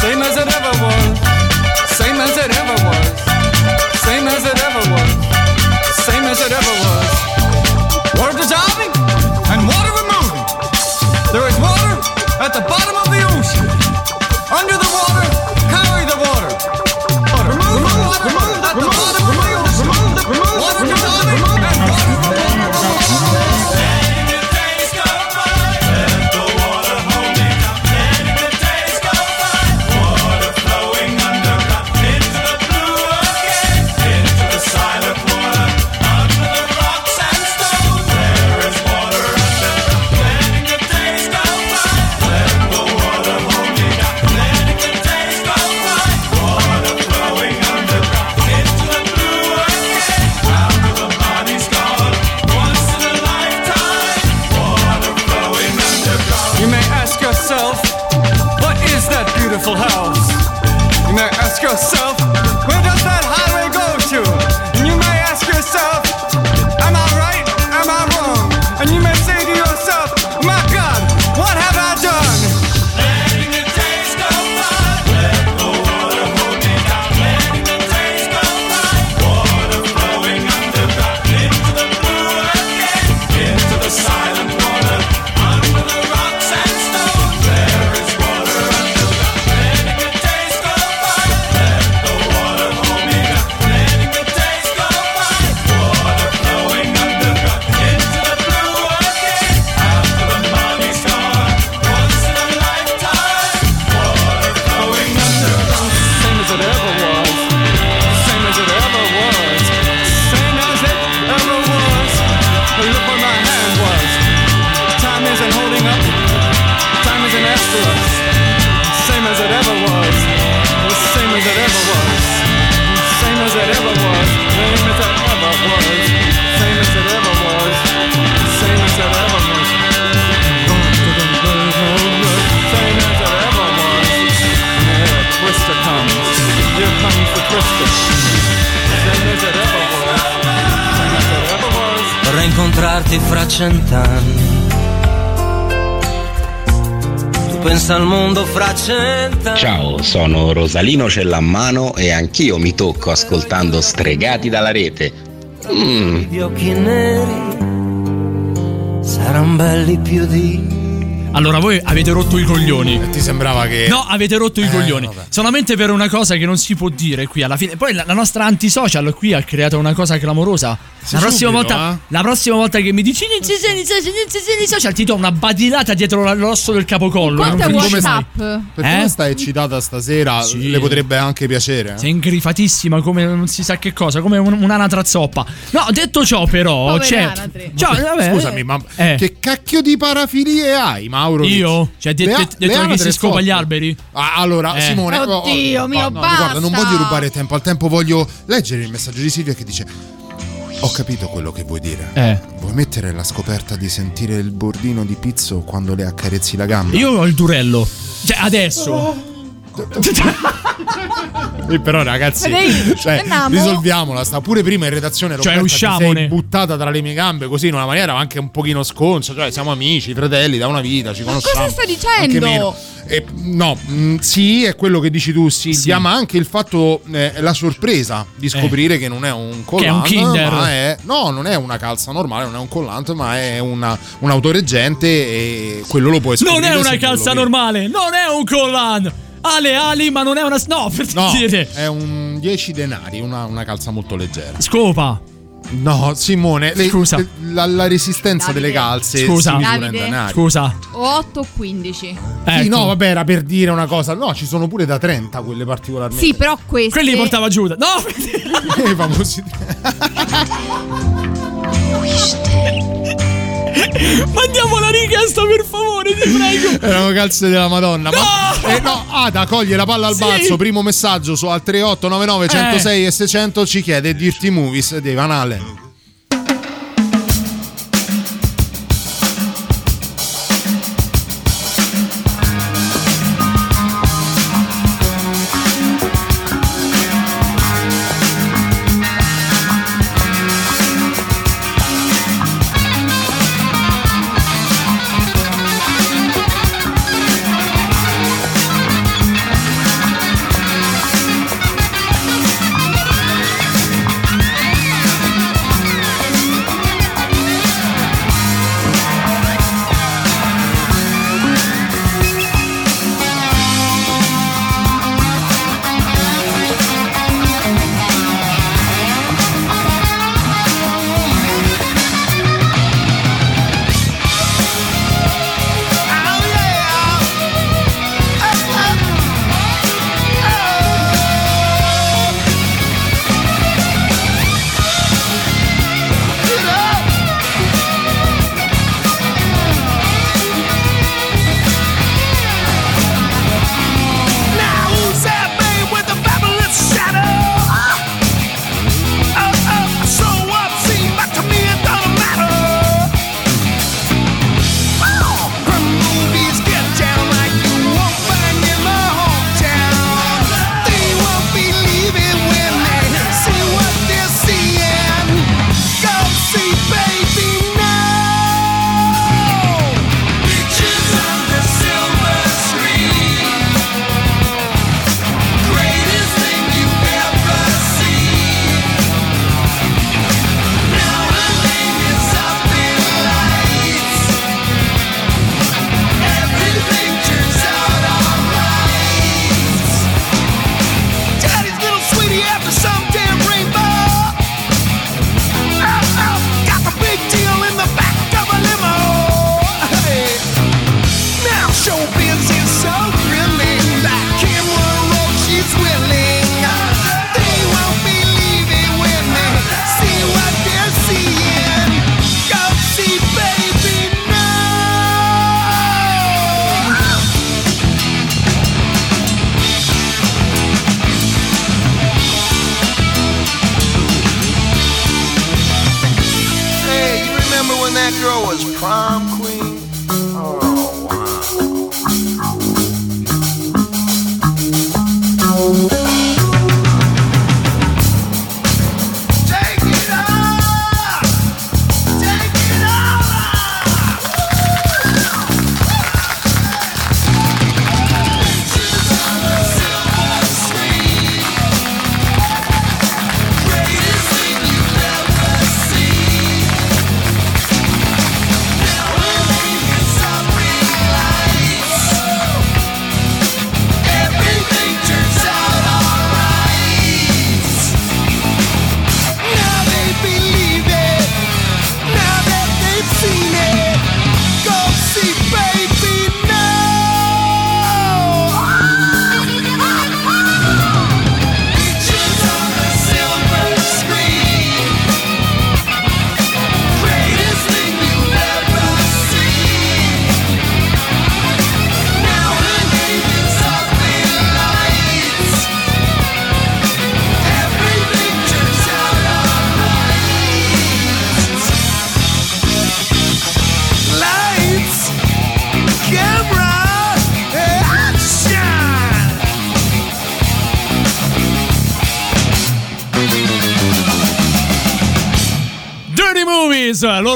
Same as it ever was. Same as it ever was. Same as it
cent'anni. Tu pensa al mondo fra cent'anni.
Ciao, sono Rosalino Cellammano e anch'io mi tocco ascoltando Stregati dalla rete. Mm.
Gli occhi neri saranno belli più di.
Allora, voi avete rotto i coglioni.
Ti sembrava che.
No, avete rotto i
Eh,
coglioni.
vabbè.
Solamente per una cosa che non si può dire qui alla fine. Poi la, la nostra antisocial qui ha creato una cosa clamorosa.
Sì,
La prossima,
subito,
volta,
eh?
la prossima volta che mi dici non ci sei, non ci sei, non ci sei, non ci sei", ti do una badilata dietro l'osso del capocollo.
Quanto
Non mai.
WhatsApp?
Per
Eh?
come stai eccitata stasera,
Sì.
le potrebbe anche piacere. eh?
Sei ingrifatissima come non si sa che cosa, come un- un'anatra zoppa. No, detto ciò, però, c'è.
anatre.
Ciao, vabbè,
Scusami, ma
eh.
che cacchio di parafilie hai? Ma Mauro.
Io? Cioè, ti-
ha-
detto che si scopa gli alberi?
Ah, allora,
Eh.
Simone. oh,
Oddio
oh,
mio,
no, Guarda, non
basta.
voglio rubare tempo. Al tempo voglio leggere il messaggio di Silvia che dice: Ho capito quello che vuoi dire.
Eh.
Vuoi mettere la scoperta di sentire il bordino di pizzo quando le accarezzi la gamba?
Io ho il durello. Cioè, adesso.
Eh, però ragazzi,
Dai,
cioè, risolviamola. Sta pure prima in redazione.
Cioè,
Roberta, ti
usciamone.
sei buttata tra le mie gambe così in una maniera anche un pochino sconcia. Cioè, siamo amici, fratelli da una vita, ci conosciamo.
cosa stai dicendo?
Eh, no, mm, sì, è quello che dici tu, Silvia, ma anche il fatto, eh, la sorpresa di scoprire che non è un collant,
Eh. Che è un Kinder.
ma è, no, non è una calza normale, non è un collant, ma è una, un autoreggente e quello lo puoi scoprire.
Non è una calza normale, non è un collan. Ha le ali, ma non è una. No, per
No,
dire.
è un 10 denari, una, una calza molto leggera.
Scopa.
No, Simone, le-
Scusa.
le- la, la resistenza
Davide.
delle calze
Scusa.
Davide.
Scusa.
O 8 o 15.
Sì,
Ecco.
no, vabbè, era per dire una cosa. No, ci sono pure da 30 quelle particolarmente.
Sì, però queste.
Quelli li portava Giuda. No, (laughs)
I famosi. (laughs) (laughs)
mandiamo la richiesta per favore, ti prego.
Erano calze della Madonna. Ma, eh, no, Ada coglie la palla al
Sì.
balzo. Primo messaggio su al 3899 106 e 600 ci chiede Dirty Movies di Van Allen.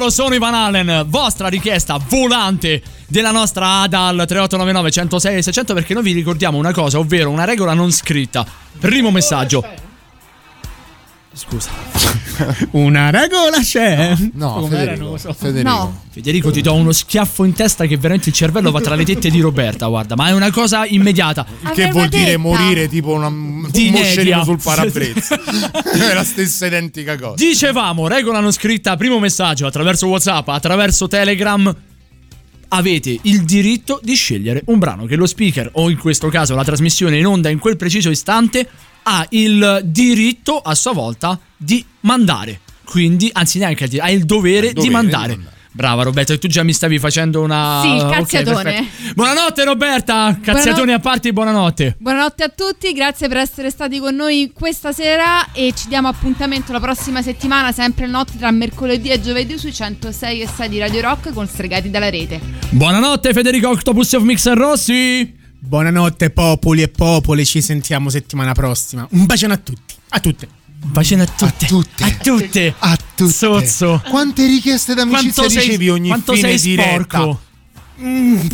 Loro sono i Van Allen. Vostra richiesta volante della nostra ADA al 3899 106 600 perché noi vi ricordiamo una cosa, ovvero una regola non scritta. Primo messaggio. Scusa. (laughs)
Una regola c'è.
No,
Com'era?
Federico. Federico.
No.
Federico, ti do uno schiaffo in testa che veramente il cervello va tra le tette di Roberta, guarda, ma è una cosa immediata. (laughs)
Che vuol dire morire tipo una,
Di
un moscerino sul parabrezza. (laughs) (laughs) è la stessa identica cosa.
Dicevamo, regola non scritta, primo messaggio attraverso WhatsApp, attraverso Telegram. Avete il diritto di scegliere un brano che lo speaker, o in questo caso la trasmissione in onda in quel preciso istante, ha il diritto a sua volta di mandare. Quindi, anzi, neanche il diritto, ha il dovere,
dovere
di mandare. Brava Roberta, e tu già mi stavi facendo una.
Sì, il cazziatone.
perfetto. buonanotte Roberta, cazziatoni a parte, buonanotte.
Buonanotte a tutti, grazie per essere stati con noi questa sera e ci diamo appuntamento la prossima settimana, sempre notte tra mercoledì e giovedì sui 106 e 6 di Radio Rock con Stregati dalla rete.
Buonanotte Federico Octopus of Mixer Rossi.
Buonanotte popoli e popoli, ci sentiamo settimana prossima. Un bacione a tutti, a tutte.
Un bacione a tutte. A tutte. A tutte.
A tutte.
Sozzo.
Quante richieste d'amicizia
Quanto sei-
ricevi ogni
quanto
fine
sei
diretta?
sporco?
Mm,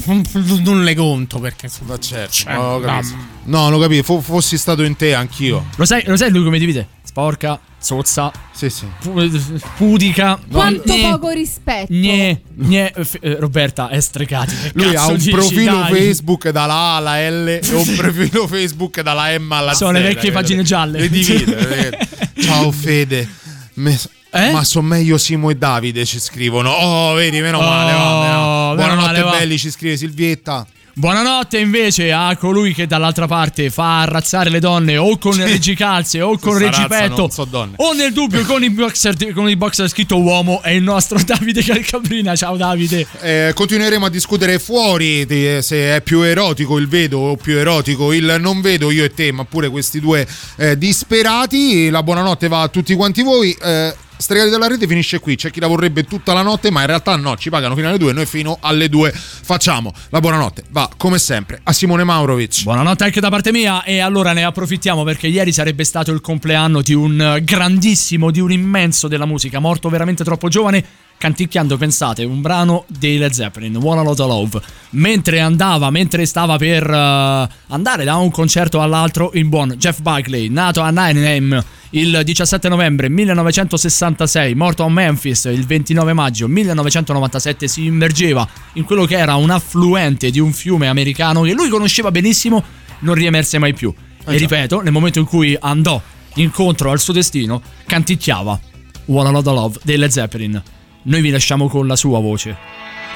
non le conto perché
Ma certo,
Cioè,
no,
no.
capisco. no, lo capisco. Fo- fossi stato in te anch'io.
Lo sai, lo sai lui come divide? Sporca, sozza,
Sì, sì.
pu- pudica.
Quanto
Gne,
poco rispetto.
Gne, gne, f- eh, Roberta è stregati.
Lui ha un
dici,
profilo
dai?
Facebook dalla A alla L e un (laughs) profilo Facebook dalla M alla Z.
Sono le vecchie pagine gialle.
Le divide. (laughs) Ciao Fede. Me-
Eh?
Ma sono meglio Simo e Davide ci scrivono. Oh, vedi, meno male.
Oh,
va, meno-
meno
Buonanotte
male, va.
belli, ci scrive Silvietta.
Buonanotte invece a colui che dall'altra parte fa arrazzare le donne o con le reggicalze o con
Questa
reggipetto
razza so
o nel dubbio con i boxer, con i boxer scritto uomo è il nostro (laughs) Davide Calcabrina. Ciao Davide.
Eh, continueremo a discutere fuori di- se è più erotico il vedo o più erotico il non vedo io e te, ma pure questi due eh, disperati. La buonanotte va a tutti quanti voi. Eh, Stregati dalla rete finisce qui. C'è chi la vorrebbe tutta la notte, ma in realtà no, ci pagano fino alle due. Noi fino alle due facciamo. La buonanotte va come sempre a Simone Maurovic.
Buonanotte anche da parte mia e allora ne approfittiamo perché ieri sarebbe stato il compleanno di un eh, grandissimo, di un immenso della musica, morto veramente troppo giovane, canticchiando, pensate, un brano dei Led Zeppelin, One a Lot of Love, mentre andava, mentre stava per eh, andare da un concerto all'altro il buon Jeff Buckley, nato a Nottingham il 17 novembre 1966, morto a Memphis il 29 maggio 1997, si immergeva in quello che era un affluente di un fiume americano che lui conosceva benissimo, non riemerse mai più. E ripeto, nel momento in cui andò incontro al suo destino, canticchiava One Lot of Love dei Led Zeppelin. Noi vi lasciamo con la sua voce.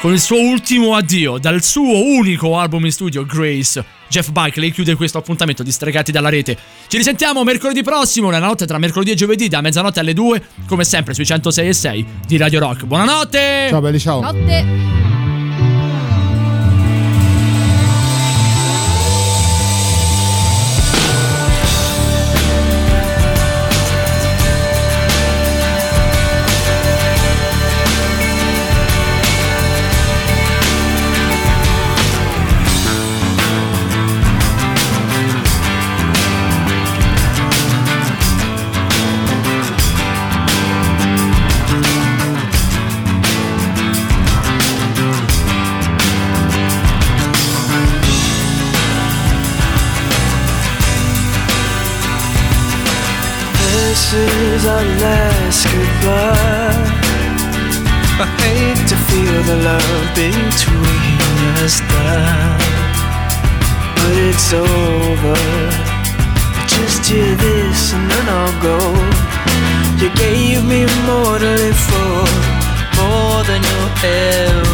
Con il suo ultimo addio dal suo unico album in studio, Grace, Jeff Buckley chiude questo appuntamento di Stregati dalla rete. Ci risentiamo mercoledì prossimo, nella notte tra mercoledì e giovedì, da mezzanotte alle 2, come sempre sui 106 e 6 di Radio Rock. Buonanotte!
Ciao belli, ciao.
Notte.
It's over. Just hear this and then I'll go. You gave me more to live for, more than you'll ever